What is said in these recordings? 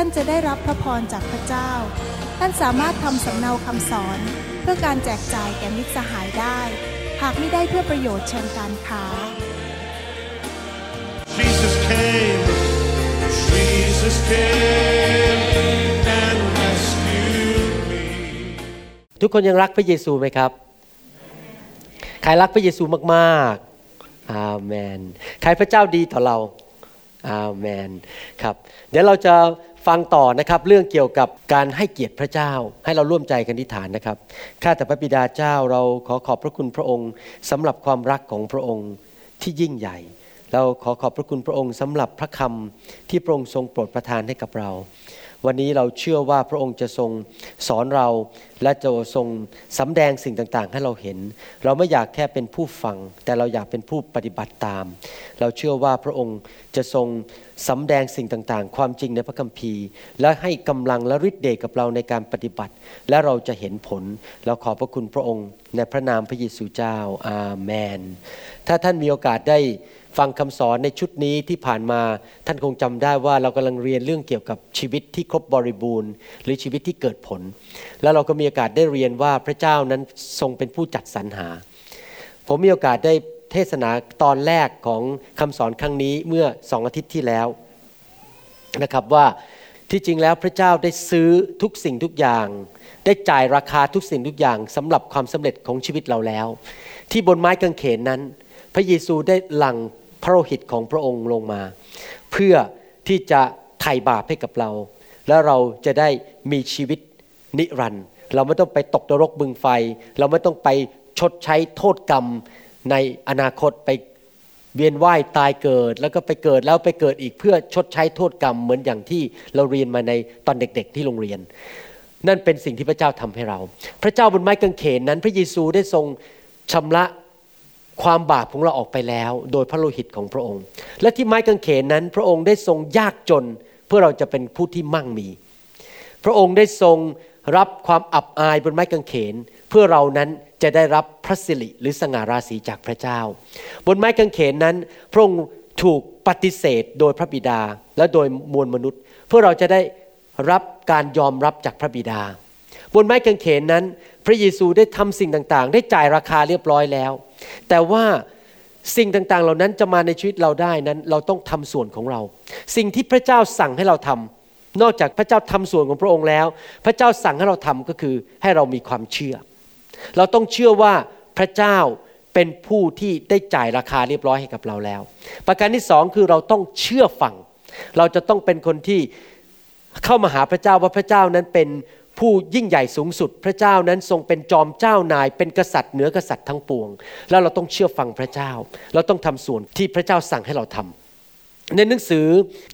ท่านจะได้รับพระพรจากพระเจ้า ท่านสามารถทำสำเนาคำสอน เพื่อการแจกจ่ายแก่มิตรสหายได้ หากไม่ได้เพื่อประโยชน์เชิงการค้า Jesus came, Jesus came and rescued me. ทุกคนยังรักพระเยซูไหมครับใครรักพระเยซูมากๆ อาเมน ใครพระเจ้าดีต่อเรา อาเมน ครับ เดี๋ยวเราจะ ฟังต่อนะครับเรื่องเกี่ยวกับการให้เกียรติพระเจ้า ให้เราร่วมใจกันที่ฐานนะครับข้าแต่พระบิดาเจ้าเราขอขอบพระคุณพระองค์สำหรับความรักของพระองค์ที่ยิ่งใหญ่ เราขอขอบพระคุณพระองค์สำหรับพระคำที่พระองค์ทรงโปรดประทานให้กับเรา วันนี้เราเชื่อว่าพระองค์จะทรงสอนเราและจะทรงสำแดงสิ่งต่างๆ ให้เราเห็น เราไม่อยากแค่เป็นผู้ฟัง แต่เราอยากเป็นผู้ปฏิบัติตาม เราเชื่อว่าพระองค์จะทรง สำแดงสิ่งต่างๆ ความจริงในพระคัมภีร์ และให้กำลังและฤทธิ์เดชกับเราในการปฏิบัติ และเราจะเห็นผลเราขอบพระคุณพระองค์ ในพระนามพระเยซูเจ้าอาเมน ถ้าท่านมีโอกาสได้ฟังคำสอนในชุดนี้ที่ผ่านมาท่านคงจำได้ว่าเรากำลังเรียนเรื่องเกี่ยวกับชีวิตที่ครบบริบูรณ์ หรือชีวิตที่เกิดผล แล้วเราก็มีโอกาสได้เรียนว่าพระเจ้านั้นทรงเป็นผู้จัดสรรหา ผมมีโอกาสได้ เทศนาตอนแรกของคำสอนครั้งนี้เมื่อสองอาทิตย์ที่แล้วนะครับว่าที่จริงแล้วพระเจ้าได้ซื้อทุกสิ่งทุกอย่าง ได้จ่ายราคาทุกสิ่งทุกอย่างสำหรับความสำเร็จของชีวิตเราแล้ว ที่บนไม้กางเขนนั้น พระเยซูได้หลั่งพระโลหิตของพระองค์ลงมา เพื่อที่จะไถ่บาปให้กับเรา แล้วเราจะได้มีชีวิตนิรันดร์เราไม่ต้องไปตกนรกบึงไฟ เราไม่ต้องไปชดใช้โทษกรรม ในอนาคตไปเวียนว่ายตายเกิด แล้วก็ไปเกิดแล้วไปเกิดอีกเพื่อชดใช้โทษกรรมเหมือนอย่างที่เราเรียนมาในตอนเด็ก ๆ ที่โรงเรียน นั่นเป็นสิ่งที่พระเจ้าทำให้เรา พระเจ้าบนไม้กางเขนนั้น พระเยซูได้ทรงชำระความบาปของเราออกไปแล้ว โดยพระโลหิตของพระองค์ และที่ไม้กางเขนนั้น พระองค์ได้ทรงยากจนเพื่อเราจะเป็นผู้ที่มั่งมี พระองค์ได้ทรงรับความอับอายบนไม้กางเขน เพื่อเรานั้น จะได้รับพระสิริหรือสง่าราศีจากพระเจ้า บนไม้กางเขนนั้น พระองค์ถูกปฏิเสธโดยพระบิดาและโดยมวลมนุษย์ เพื่อเราจะได้รับการยอมรับจากพระบิดา บนไม้กางเขนนั้น พระเยซูได้ทำสิ่งต่างๆ ได้จ่ายราคาเรียบร้อยแล้ว แต่ว่าสิ่งต่างๆ เหล่านั้นจะมาในชีวิตเราได้นั้น เราต้องทำส่วนของเรา สิ่งที่พระเจ้าสั่งให้เราทำนอกจากพระเจ้าทำส่วนของพระองค์แล้ว พระเจ้าสั่งให้เราทำก็คือให้เรามีความเชื่อ เราต้องเชื่อว่าพระเจ้าเป็นผู้ที่ได้จ่ายราคาเรียบร้อยให้กับเราแล้ว ประการที่สองคือเราต้องเชื่อฟัง เราจะต้องเป็นคนที่เข้ามาหาพระเจ้าว่าพระเจ้านั้นเป็นผู้ยิ่งใหญ่สูงสุด พระเจ้านั้นทรงเป็นจอมเจ้านาย เป็นกษัตริย์เหนือกษัตริย์ทั้งปวง แล้วเราต้องเชื่อฟังพระเจ้า เราต้องทำส่วนที่พระเจ้าสั่งให้เราทำในหนังสือ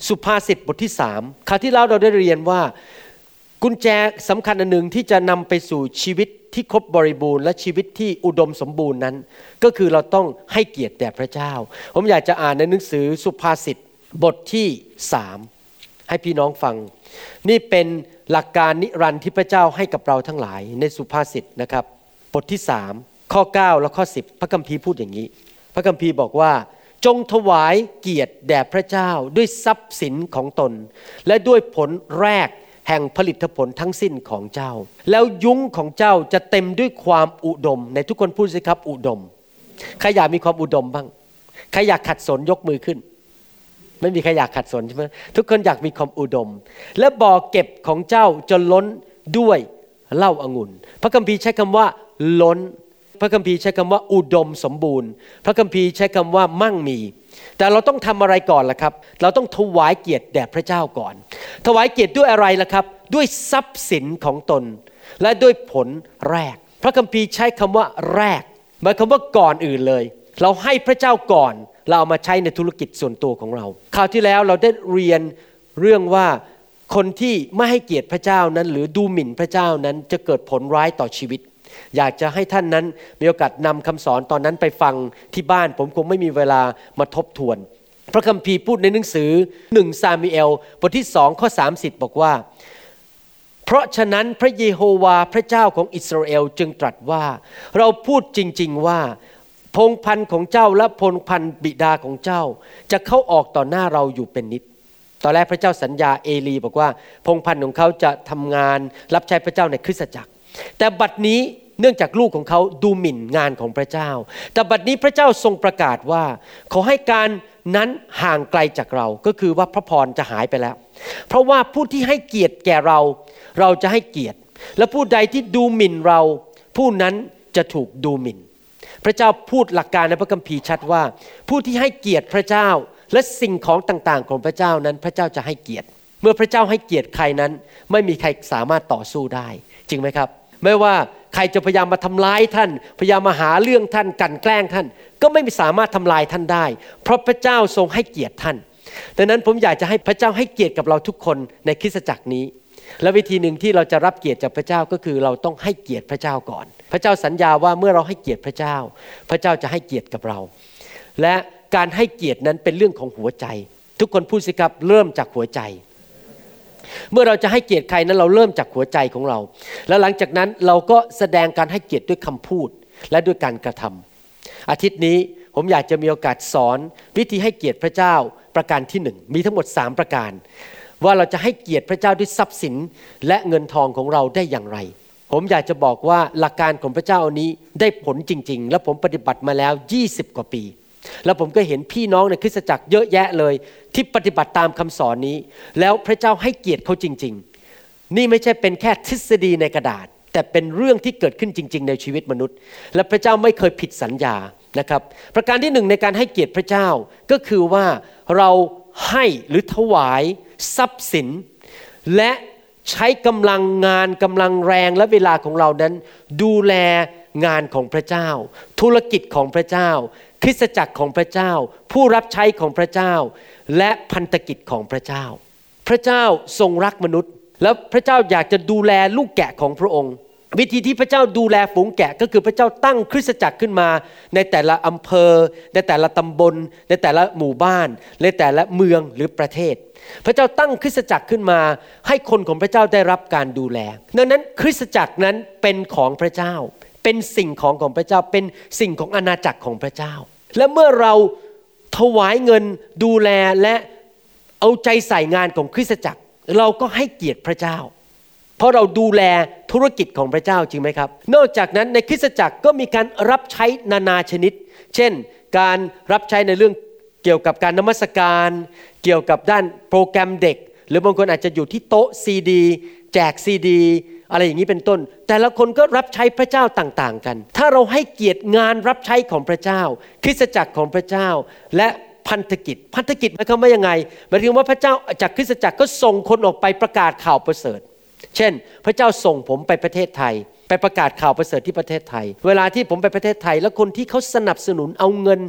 สุภาษิตบทที่สามคราวที่แล้วเราได้เรียนว่า กุญแจสำคัญอันหนึ่งที่จะนำไปสู่ชีวิต ที่ครบบริบูรณ์และชีวิตที่อุดมสมบูรณ์นั้น ก็คือเราต้องให้เกียรติแด่พระเจ้า ผมอยากจะอ่านในหนังสือสุภาษิตบทที่สามให้พี่น้องฟัง นี่เป็นหลักการนิรันดร์ที่พระเจ้าให้กับเราทั้งหลายในสุภาษิตนะครับ บทที่สามข้อ 9 และข้อ 10 พระคัมภีร์พูดอย่างนี้ พระคัมภีร์บอกว่า จงถวายเกียรติแด่พระเจ้าด้วยทรัพย์สินของตน และด้วยผลแรก แห่งผลิตผลทั้งสิ้นของเจ้า แล้วยุ้งของเจ้าจะเต็มด้วยความอุดม ในทุกคนพูดสิครับอุดมใครอยากมีความอุดมบ้างใครอยากขัดสนยกมือขึ้น ไม่มีใครอยากขัดสนใช่ไหมทุกคนอยากมีความอุดม และบ่อเก็บของเจ้าจะล้นด้วยเหล้าอางุ่น พระคัมภีร์ใช้คำว่าล้น ระคัมภีร์ใช้คำว่าอุดมสมบูรณ์ พระคัมภีร์ใช้คำว่ามั่งมี แต่เราต้องทำอะไรก่อนล่ะครับ เราต้องถวายเกียรติแด่พระเจ้าก่อน ถวายเกียรติด้วยอะไรล่ะครับ ด้วยทรัพย์สินของตน และด้วยผลแรก พระคัมภีร์ใช้คำว่าแรกหมายความว่าก่อนอื่นเลย เราให้พระเจ้าก่อน เราเอามาใช้ในธุรกิจส่วนตัวของเรา คราวที่แล้วเราได้เรียนเรื่องว่าคนที่ไม่ให้เกียรติพระเจ้านั้น หรือดูหมิ่นพระเจ้านั้นจะเกิดผลร้ายต่อชีวิต อยากจะให้ท่านนั้นมีโอกาสนำคำสอนตอนนั้นไปฟังที่บ้าน ผมคงไม่มีเวลามาทบทวน พระคัมภีร์พูดในหนังสือหนึ่งซามูเอลบทที่สองข้อ 30 บอกว่า เพราะฉะนั้นพระเยโฮวาพระเจ้าของอิสราเอลจึงตรัสว่า เราพูดจริง ๆว่าพงพันธ์ของเจ้าและพงพันธ์บิดาของเจ้า จะเข้าออกต่อหน้าเราอยู่เป็นนิดตอนแรกพระเจ้าสัญญาเอลีบอกว่า พงพันธ์ของเขาจะทำงานรับใช้พระเจ้าในคริสตจักร แต่บัดนี้ เนื่องจากลูกของเขาดูหมิ่นงานของพระเจ้า แต่บัดนี้พระเจ้าทรงประกาศว่าขอให้การนั้นห่างไกลจากเรา ก็คือว่าพระพรจะหายไปแล้ว เพราะว่าผู้ที่ให้เกียรติแก่เรา เราจะให้เกียรติ และผู้ใดที่ดูหมิ่นเรา ผู้นั้นจะถูกดูหมิ่น พระเจ้าพูดหลักการในพระคัมภีร์ชัดว่า ผู้ที่ให้เกียรติพระเจ้าและสิ่งของต่างๆ ของพระเจ้านั้นพระเจ้าจะให้เกียรติ เมื่อพระเจ้าให้เกียรติใครนั้น ไม่มีใครสามารถต่อสู้ได้ จริงไหมครับ ไม่ว่า ใครจะพยายามมาทำร้ายท่าน พยายามมาหาเรื่องท่านกันแกล้งท่าน ก็ไม่สามารถทำลายท่านได้ เพราะพระเจ้าทรงให้เกียรติท่านดังนั้นผมอยากจะให้พระเจ้าให้เกียรติกับเราทุกคนในคริสตจักรนี้ และวิธีหนึ่งที่เราจะรับเกียรติจากพระเจ้าก็คือเราต้องให้เกียรติพระเจ้าก่อน พระเจ้าสัญญาว่าเมื่อเราให้เกียรติพระเจ้า พระเจ้าจะให้เกียรติกับเรา และการให้เกียรตินั้นเป็นเรื่องของหัวใจ ทุกคนพูดสิครับเริ่มจากหัวใจ เมื่อเราจะให้เกียรติใครนั้นเราเริ่มจากหัวใจของเรา แล้วหลังจากนั้นเราก็แสดงการให้เกียรติด้วยคำพูดและด้วยการกระทำอาทิตย์นี้ผมอยากจะมีโอกาสสอนวิธีให้เกียรติพระเจ้าประการที่หนึ่งมีทั้งหมด 3 ประการ ว่าเราจะให้เกียรติพระเจ้าด้วยทรัพย์สินและเงินทองของเราได้อย่างไร ผมอยากจะบอกว่าหลักการของพระเจ้าอันนี้ได้ผลจริง ๆ และผมปฏิบัติมาแล้ว 20 กว่าปี แล้วผมก็เห็นพี่น้องในคริสตจักรเยอะแยะเลย ที่ปฏิบัติตามคำสอนนี้ แล้วพระเจ้าให้เกียรติเขาจริง ๆ นี่ไม่ใช่เป็นแค่ทฤษฎีในกระดาษ แต่เป็นเรื่องที่เกิดขึ้นจริง ๆ ในชีวิตมนุษย์ และพระเจ้าไม่เคยผิดสัญญานะครับ ประการที่หนึ่งในการให้เกียรติพระเจ้าก็คือว่าเราให้หรือถวายทรัพย์สิน และใช้กำลังงานกำลังแรงและเวลาของเรานั้น ดูแลงานของพระเจ้า ธุรกิจของพระเจ้า คริสตจักรของพระเจ้า ผู้รับใช้ของพระเจ้า และพันธกิจของพระเจ้า พระเจ้าทรงรักมนุษย์ แล้วพระเจ้าอยากจะดูแลลูกแกะของพระองค์ วิธีที่พระเจ้าดูแลฝูงแกะก็คือพระเจ้าตั้งคริสตจักรขึ้นมา ในแต่ละอำเภอ ในแต่ละตำบล ในแต่ละหมู่บ้าน ในแต่ละเมืองหรือประเทศ พระเจ้าตั้งคริสตจักรขึ้นมา ให้คนของพระเจ้าได้รับการดูแล ดังนั้นคริสตจักรนั้นเป็นของพระเจ้าเป็นสิ่งของของพระเจ้าเป็นสิ่งของอาณาจักรของพระเจ้า และเมื่อเราถวายเงินดูแลและเอาใจใส่งานของคริสตจักร เราก็ให้เกียรติพระเจ้า เพราะเราดูแลธุรกิจของพระเจ้าจริงไหมครับ นอกจากนั้นในคริสตจักรก็มีการรับใช้นานาชนิด เช่น การรับใช้ในเรื่องเกี่ยวกับการนมัสการ เกี่ยวกับด้านโปรแกรมเด็ก หรือบางคนอาจจะอยู่ที่โต๊ะซีดี แจกซีดี อะไรอย่างนี้เป็นต้น แต่ละคนก็รับใช้พระเจ้าต่างๆกัน ถ้าเราให้เกียรติงานรับใช้ของพระเจ้า คริสตจักรของพระเจ้า และพันธกิจ พันธกิจหมายความว่ายังไงหมายถึงว่าพระเจ้าจากคริสตจักรก็ส่งคนออกไปประกาศข่าวประเสริฐ เช่น พระเจ้าส่งผมไปประเทศไทย ปประกาศข่าวประเสริฐที่ประเทศไทย เวลาที่ผมไปประเทศไทย แล้วคนที่เขาสนับสนุนเอาเงิน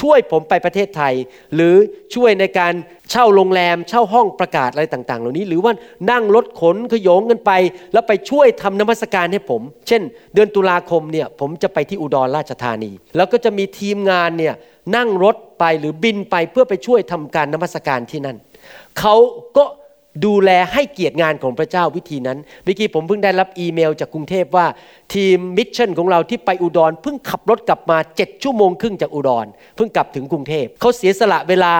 ช่วยผมไปประเทศไทย หรือช่วยในการเช่าโรงแรม เช่าห้องประกาศอะไรต่าง ๆ เหล่านี้ หรือว่านั่งรถขนโขยงกันไป แล้วไปช่วยทำนมัสการให้ผม เช่น เดือนตุลาคมเนี่ยผมจะไปที่อุบลราชธานี แล้วก็จะมีทีมงานเนี่ยนั่งรถไปหรือบินไปเพื่อไปช่วยทำการนมัสการที่นั่นเขาก็ ดูแลให้เกียรติงานของพระเจ้าวิธีนั้นเมื่อกี้ผมเพิ่งได้รับอีเมลจากกรุงเทพว่า ทีม mission ของเราที่ไปอุดรเพิ่งขับรถกลับมาเจ็ดชั่วโมงครึ่งจากอุดรเพิ่งกลับถึงกรุงเทพเขาเสียสละเวลา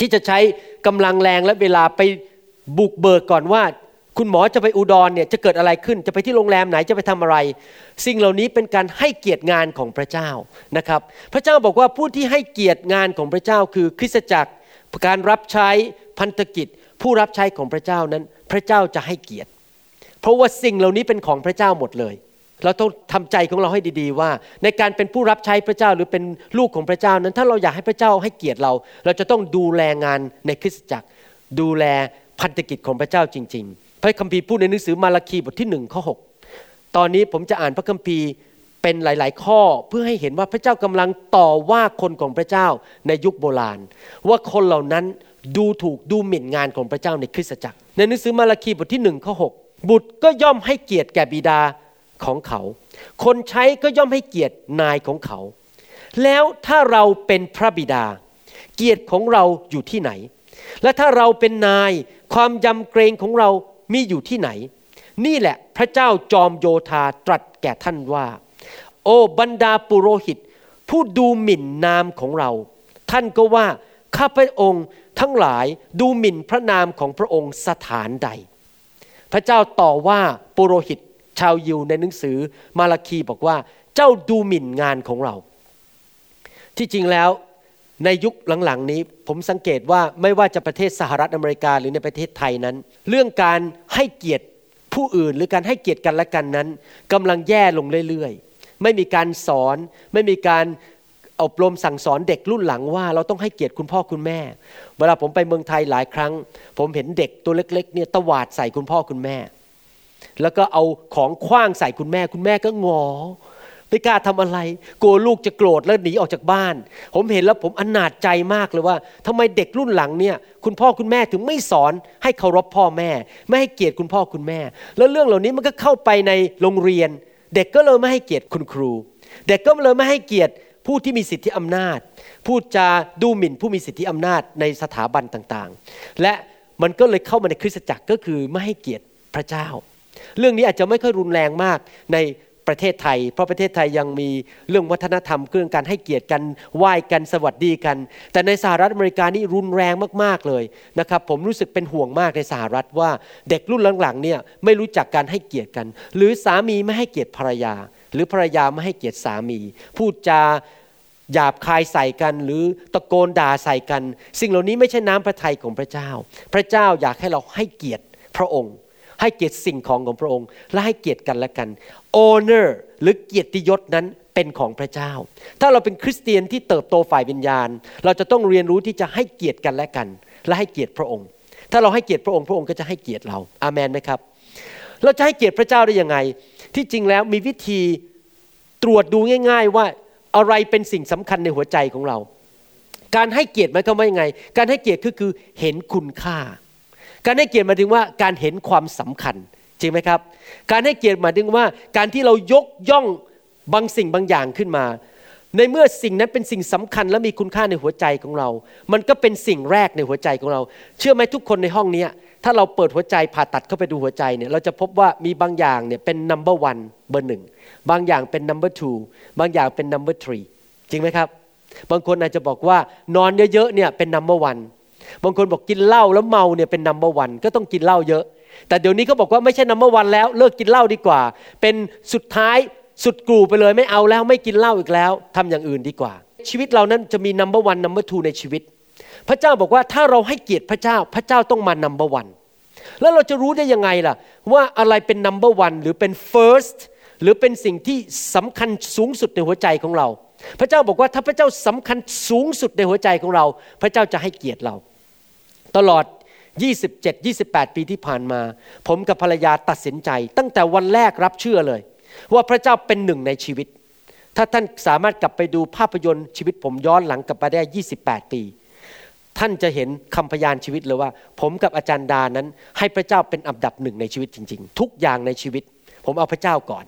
ที่จะใช้กำลังแรงและเวลาไปบุกเบิกก่อนว่า คุณหมอจะไปอุดรเนี่ยจะเกิดอะไรขึ้นจะไปที่โรงแรมไหนจะไปทำอะไร สิ่งเหล่านี้เป็นการให้เกียรติงานของพระเจ้านะครับ พระเจ้าบอกว่าผู้ที่ให้เกียรติงานของพระเจ้าคือคริสตจักรการรับใช้พันธกิจ ผู้รับใช้ของพระเจ้านั้น พระเจ้าจะให้เกียรติ เพราะว่าสิ่งเหล่านี้เป็นของพระเจ้าหมดเลย เราต้องทำใจของเราให้ดีๆว่า ในการเป็นผู้รับใช้พระเจ้าหรือเป็นลูกของพระเจ้านั้น ถ้าเราอยากให้พระเจ้าให้เกียรติเรา เราจะต้องดูแลงานในคริสตจักร ดูแลพันธกิจของพระเจ้าจริง ๆ พระคัมภีร์พูดในหนังสือมาราคีบทที่หนึ่งข้อหตอนนี้ผมจะอ่านพระคัมภีร์เป็นหลาย ๆ ข้อเพื่อให้เห็นว่าพระเจ้ากำลังต่อว่าคนของพระเจ้าในยุคโบราณ ว่าคนเหล่านั้น ดูถูกดูหมิ่นงานของพระเจ้าในคริสตจักร ในหนังสือมาราคีบทที่หนึ่งข้อหบุตรก็ย่อมให้เกียรติแก่บิดาของเขา คนใช้ก็ย่อมให้เกียรตินายของเขา แล้วถ้าเราเป็นพระบิดา เกียรติของเราอยู่ที่ไหน และถ้าเราเป็นนายความยำเกรงของเรามีอยู่ที่ไหน นี่แหละพระเจ้าจอมโยธาตรัสแก่ท่านว่า โอ้บรรดาปุโรหิต ผู้ดูหมิ่นนามของเรา ท่านก็ว่าข้าพระองค์ ทั้งหลายดูหมิ่นพระนามของพระองค์สถานใด พระเจ้าต่อว่าปุโรหิตชาวยิวในหนังสือมาราคีบอกว่า เจ้าดูหมิ่นงานของเรา ที่จริงแล้วในยุคหลังๆนี้ผมสังเกตว่าไม่ว่าจะประเทศสหรัฐอเมริกาหรือในประเทศไทยนั้น เรื่องการให้เกียรติผู้อื่นหรือการให้เกียรติกันและกันนั้นกำลังแย่ลงเรื่อยๆ ไม่มีการสอน ไม่มีการ อบรมสั่งสอนเด็กรุ่นหลังว่า เราต้องให้เกียรติคุณพ่อคุณแม่ เวลาผมไปเมืองไทยหลายครั้ง ผมเห็นเด็กตัวเล็ก ๆ เนี่ยตวาดใส่คุณพ่อคุณแม่ แล้วก็เอาของคว้างใส่คุณแม่ คุณแม่ก็งอไม่กล้าทำอะไร กลัวลูกจะโกรธแล้วหนีออกจากบ้าน ผมเห็นแล้วผมอนาจใจมากเลยว่าทำไมเด็กรุ่นหลังเนี่ยคุณพ่อคุณแม่ถึงไม่สอนให้เคารพพ่อแม่ ไม่ให้เกียรติคุณพ่อคุณแม่ แล้วเรื่องเหล่านี้มันก็เข้าไปในโรงเรียน เด็กก็เลยไม่ให้เกียรติคุณครู เด็กก็เลยไม่ให้เกียรติ ผู้ที่มีสิทธิอำนาจ พูดจาดูหมิ่นผู้มีสิทธิอำนาจในสถาบันต่างๆ และมันก็เลยเข้ามาในคริสตจักรก็คือไม่ให้เกียรติพระเจ้า เรื่องนี้อาจจะไม่ค่อยรุนแรงมากในประเทศไทย เพราะประเทศไทยยังมีเรื่องวัฒนธรรมเรื่องการให้เกียรติกันไหว้กันสวัสดีกัน แต่ในสหรัฐอเมริกานี่รุนแรงมากๆเลยนะครับ ผมรู้สึกเป็นห่วงมากในสหรัฐว่าเด็กรุ่นหลังๆเนี่ยไม่รู้จักการให้เกียรติกัน หรือสามีไม่ให้เกียรติภรรยา หรือภรรยาไม่ให้เกียรติสามี พูดจาหยาบคายใส่กัน หรือตะโกนด่าใส่กัน สิ่งเหล่านี้ไม่ใช่น้ำพระทัยของพระเจ้า พระเจ้าอยากให้เราให้เกียรติพระองค์ ให้เกียรติสิ่งของของพระองค์ และให้เกียรติกันและกัน honor หรือเกียรติยศนั้นเป็นของพระเจ้า ถ้าเราเป็นคริสเตียนที่เติบโตฝ่ายวิญญาณ เราจะต้องเรียนรู้ที่จะให้เกียรติกันและกัน และให้เกียรติพระองค์ ถ้าเราให้เกียรติพระองค์พระองค์ก็จะให้เกียรติเรา อาเมนไหมครับ เราจะให้เกียรติพระเจ้าได้ยังไง ที่จริงแล้วมีวิธีตรวจดูง่าย ๆ ว่าอะไรเป็นสิ่งสำคัญในหัวใจของเรา การให้เกียรติหมายความว่ายังไง การให้เกียรติก็คือเห็นคุณค่า การให้เกียรติหมายถึงว่าการเห็นความสำคัญจริงไหมครับ การให้เกียรติหมายถึงว่าการที่เรายกย่องบางสิ่งบางอย่างขึ้นมา ในเมื่อสิ่งนั้นเป็นสิ่งสำคัญและมีคุณค่าในหัวใจของเรา มันก็เป็นสิ่งแรกในหัวใจของเรา เชื่อไหมทุกคนในห้องนี้ ถ้าเราเปิดหัวใจผ่าตัดเข้าไปดูหัวใจเนี่ยเราจะพบว่ามีบางอย่างเนี่ยเป็น number one เบอร์หนึ่งบางอย่างเป็น number two บางอย่างเป็น number three จริงไหมครับ บางคนอาจจะบอกว่านอนเยอะๆเนี่ยเป็น number one บางคนบอกกินเหล้าแล้วเมาเนี่ยเป็น number one ก็ต้องกินเหล้าเยอะ แต่เดี๋ยวนี้เขาบอกว่าไม่ใช่ number one แล้วเลิกกินเหล้าดีกว่า เป็นสุดท้ายสุดกลูไปเลยไม่เอาแล้วไม่กินเหล้าอีกแล้วทำอย่างอื่นดีกว่า ชีวิตเรานั้นจะมี number one number two ในชีวิต พระเจ้าบอกว่าถ้าเราให้เกียรติพระเจ้าพระเจ้าต้องมา number one แล้วเราจะรู้ได้ยังไงล่ะ ว่าอะไรเป็น number one หรือเป็น first หรือเป็นสิ่งที่สำคัญสูงสุดในหัวใจของเรา พระเจ้าบอกว่าถ้าพระเจ้าสำคัญสูงสุดในหัวใจของเรา พระเจ้าจะให้เกียรติเรา ตลอด 27 28 ปีที่ผ่านมา ผมกับภรรยาตัดสินใจ ตั้งแต่วันแรกรับเชื่อเลย ว่าพระเจ้าเป็นหนึ่งในชีวิต ถ้าท่านสามารถกลับไปดูภาพยนตร์ชีวิตผมย้อนหลังกลับไปได้ 28 ปี ท่านจะเห็นคำพยานชีวิตเลยว่า ผมกับอาจารย์ดานั้น ให้พระเจ้าเป็นอันดับหนึ่งในชีวิตจริง ๆ ทุกอย่างในชีวิต ผมเอาพระเจ้าก่อน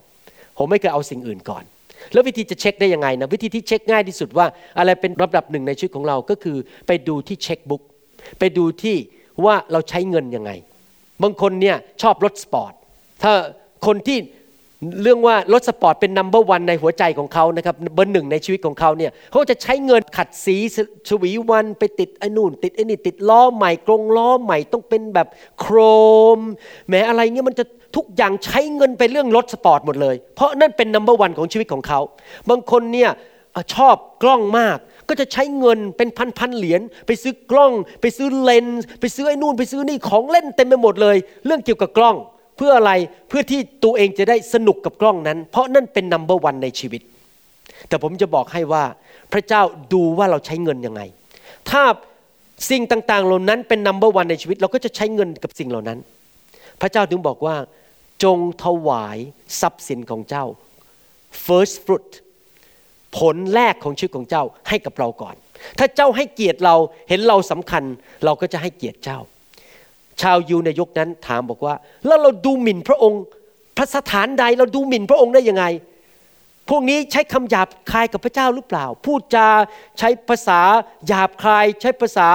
ผมไม่เคยเอาสิ่งอื่นก่อน แล้ววิธีจะเช็คได้ยังไงนะวิธีที่เช็คง่ายที่สุดว่า อะไรเป็นระดับหนึ่งในชีวิตของเราก็คือ ไปดูที่ checkbook ไปดูที่ว่าเราใช้เงินยังไง บางคนเนี่ยชอบรถสปอร์ตถ้าคนที่ เรื่องว่ารถสปอร์ตเป็น number one ในหัวใจของเขานะครับเบอร์หนึ่งในชีวิตของเขาเนี่ยเขาจะใช้เงินขัดสีฉวีวรรณไปติดไอ้นู่น ติดไอ้นี่ติดล้อใหม่กงล้อใหม่ต้องเป็นแบบ chrome แหมอะไรเงี้ยมันจะทุกอย่างใช้เงินไปเรื่องรถสปอร์ตหมดเลย เพราะนั่นเป็น number one ของชีวิตของเขา บางคนเนี่ยชอบกล้องมาก ก็จะใช้เงินเป็นพันพันเหรียญไปซื้อกล้อง ไปซื้อเลนส์ไปซื้อไอ้นู่น ไปซื้อนี่ของเล่นเต็มไปหมดเลย เรื่องเกี่ยวกับกล้อง เพื่ออะไรเพื่อที่ตัวเองจะได้สนุกกับกล้องนั้น เพราะนั่นเป็นนัมเบอร์วันในชีวิต แต่ผมจะบอกให้ว่าพระเจ้าดูว่าเราใช้เงินยังไง ถ้าสิ่งต่างๆ เหล่านั้นเป็นนัมเบอร์วันในชีวิต เราก็จะใช้เงินกับสิ่งเหล่านั้น พระเจ้าถึงบอกว่า จงถวายทรัพย์สินของเจ้า first fruit ผลแรกของชีวิตของเจ้าให้กับเราก่อน ถ้าเจ้าให้เกียรติเราเห็นเราสำคัญ เราก็จะให้เกียรติเจ้า ชาวยูในยุคนั้นถามบอกว่า แล้วเราดูหมิ่นพระองค์ พระสถานใดเราดูหมิ่นพระองค์ได้ยังไง พวกนี้ใช้คำหยาบคายกับพระเจ้าหรือเปล่า พูดจาใช้ภาษาหยาบคาย ใช้ภาษา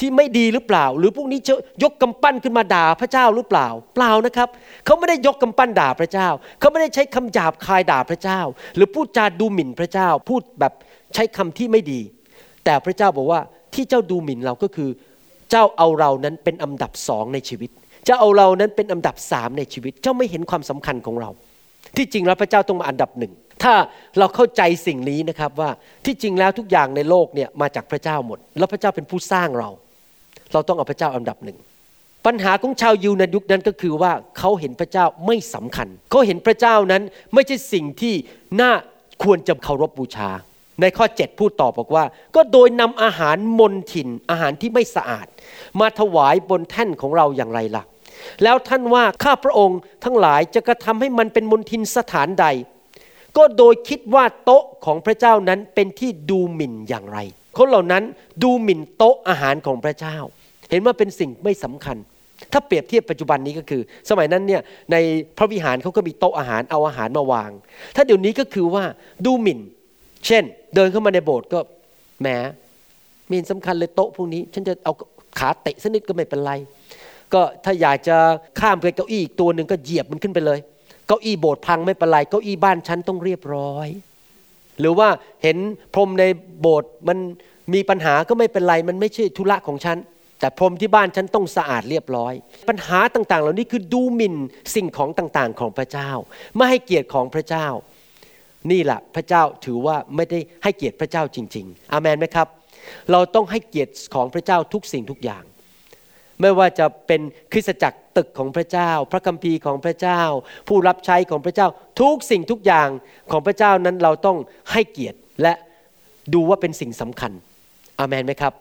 ที่ไม่ดีหรือเปล่า หรือพวกนี้จะยกกำปั้นขึ้นมาด่าพระเจ้าหรือเปล่า เปล่านะครับ เขาไม่ได้ยกกำปั้นด่าพระเจ้า เขาไม่ได้ใช้คำหยาบคายด่าพระเจ้า หรือพูดจาดูหมิ่นพระเจ้า พูดแบบใช้คำที่ไม่ดี แต่พระเจ้าบอกว่าที่เจ้าดูหมิ่นเราก็คือ เจ้าเอาเรานั้นเป็นอันดับสองในชีวิต เจ้าเอาเรานั้นเป็นอันดับสามในชีวิต เจ้าไม่เห็นความสำคัญของเรา ที่จริงแล้วพระเจ้าต้องมาอันดับหนึ่งถ้าเราเข้าใจสิ่งนี้นะครับว่าที่จริงแล้วทุกอย่างในโลกเนี่ยมาจากพระเจ้าหมด แล้วพระเจ้าเป็นผู้สร้างเรา เราต้องเอาพระเจ้าอันดับหนึ่งปัญหาของชาวยิวในยุคนั้นก็คือว่าเขาเห็นพระเจ้าไม่สำคัญเขาเห็นพระเจ้านั้นไม่ใช่สิ่งที่น่าควรจะเคารพบบูชา ในข้อ 7 พูดต่อบอกว่า ก็โดยนำอาหารมนทินอาหารที่ไม่สะอาด มาถวายบนแท่นของเราอย่างไรล่ะ แล้วท่านว่าข้าพระองค์ทั้งหลายจะกระทำให้มันเป็นมนทินสถานใด ก็โดยคิดว่าโต๊ะของพระเจ้านั้นเป็นที่ดูหมิ่นอย่างไร คนเหล่านั้นดูหมิ่นโต๊ะอาหารของพระเจ้า เห็นว่าเป็นสิ่งไม่สำคัญถ้าเปรียบเทียบปัจจุบันนี้ก็คือ สมัยนั้นเนี่ยในพระวิหารเขาก็มีโต๊ะอาหารเอาอาหารมาวาง ถ้าเดี๋ยวนี้ก็คือว่าดูหมิ่น เช่น เดินเข้ามาในโบสถ์ก็แหมม่เห็นสำคัญเลยโต๊ะพวกนี้ ฉันจะเอาขาเตะสักนิดก็ไม่เป็นไร ก็ถ้าอยากจะข้ามไปเก้าอี้อีกตัวหนึ่งก็เหยียบมันขึ้นไปเลย เก้าอี้โบสถ์พังไม่เป็นไร เก้าอี้บ้านฉันต้องเรียบร้อย หรือว่าเห็นพรมในโบสถ์มันมีปัญหาก็ไม่เป็นไร มันไม่ใช่ธุระของฉัน แต่พรมที่บ้านฉันต้องสะอาดเรียบร้อย ปัญหาต่างๆ เหล่านี้คือดูหมิ่นสิ่งของต่างๆ ของพระเจ้า ไม่ให้เกียรติของพระเจ้า นี่แหละพระเจ้าถือว่าไม่ได้ให้เกียรติพระเจ้าจริง ๆ อามันไหมครับ เราต้องให้เกียรติของพระเจ้าทุกสิ่งทุกอย่าง ไม่ว่าจะเป็นคริสตจักรตึกของพระเจ้า พระคัมภีร์ของพระเจ้า ผู้รับใช้ของพระเจ้า ทุกสิ่งทุกอย่างของพระเจ้านั้นเราต้องให้เกียรติและดูว่าเป็นสิ่งสำคัญ อามันไหมครับ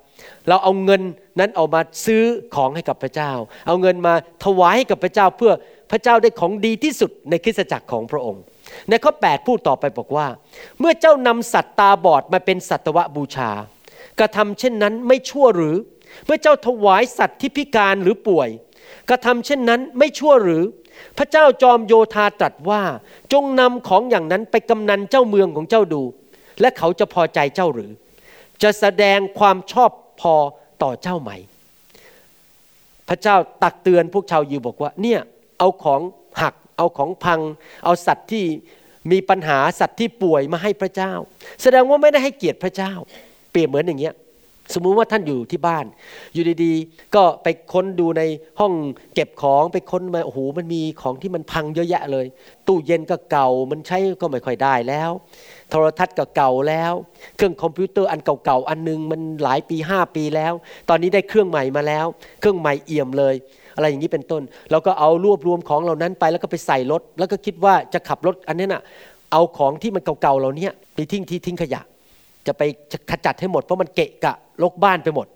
เราเอาเงินนั้นเอามาซื้อของให้กับพระเจ้า เอาเงินมาถวายให้กับพระเจ้าเพื่อพระเจ้าได้ของดีที่สุดในคริสตจักรของพระองค์ ในข้อ 8 พูดต่อไปบอกว่า เมื่อเจ้านำสัตว์ตาบอดมาเป็นสัตวบูชากระทำเช่นนั้นไม่ชั่วหรือ เมื่อเจ้าถวายสัตว์ที่พิการหรือป่วยกระทำเช่นนั้นไม่ชั่วหรือ พระเจ้าจอมโยธาตรัสว่าจงนำของอย่างนั้นไปกำนันเจ้าเมืองของเจ้าดู และเขาจะพอใจเจ้าหรือ จะแสดงความชอบพอต่อเจ้าไหม พระเจ้าตักเตือนพวกชาวยิวบอกว่าเนี่ยเอาของหัก เอาของพัง เอาสัตว์ที่มีปัญหาสัตว์ที่ป่วยมาให้พระเจ้า แสดงว่าไม่ได้ให้เกียรติพระเจ้า เปรียบเหมือนอย่างเงี้ยสมมุติว่าท่านอยู่ที่บ้าน อยู่ดีๆ ก็ไปค้นดูในห้องเก็บของไปค้นมาโอ้โหมันมีของที่มันพังเยอะแยะเลย ตู้เย็นก็เก่ามันใช้ก็ไม่ค่อยได้แล้ว โทรทัศน์ก็เก่าแล้ว เครื่องคอมพิวเตอร์อันเก่าๆอันนึงมันหลายปี 5 ปีแล้ว ตอนนี้ได้เครื่องใหม่มาแล้ว เครื่องใหม่เอี่ยมเลย อะไรอย่างนี้เป็นต้นเราก็เอารวบรวมของเหล่านั้นไปแล้วก็ไปใส่รถ แล้วก็คิดว่าจะขับรถอันนี้น่ะเอาของที่มันเก่าๆเหล่านี้ไปทิ้งที่ทิ้งขยะ จะไปขจัดให้หมดเพราะมันเกะกะลกบ้านไปหมด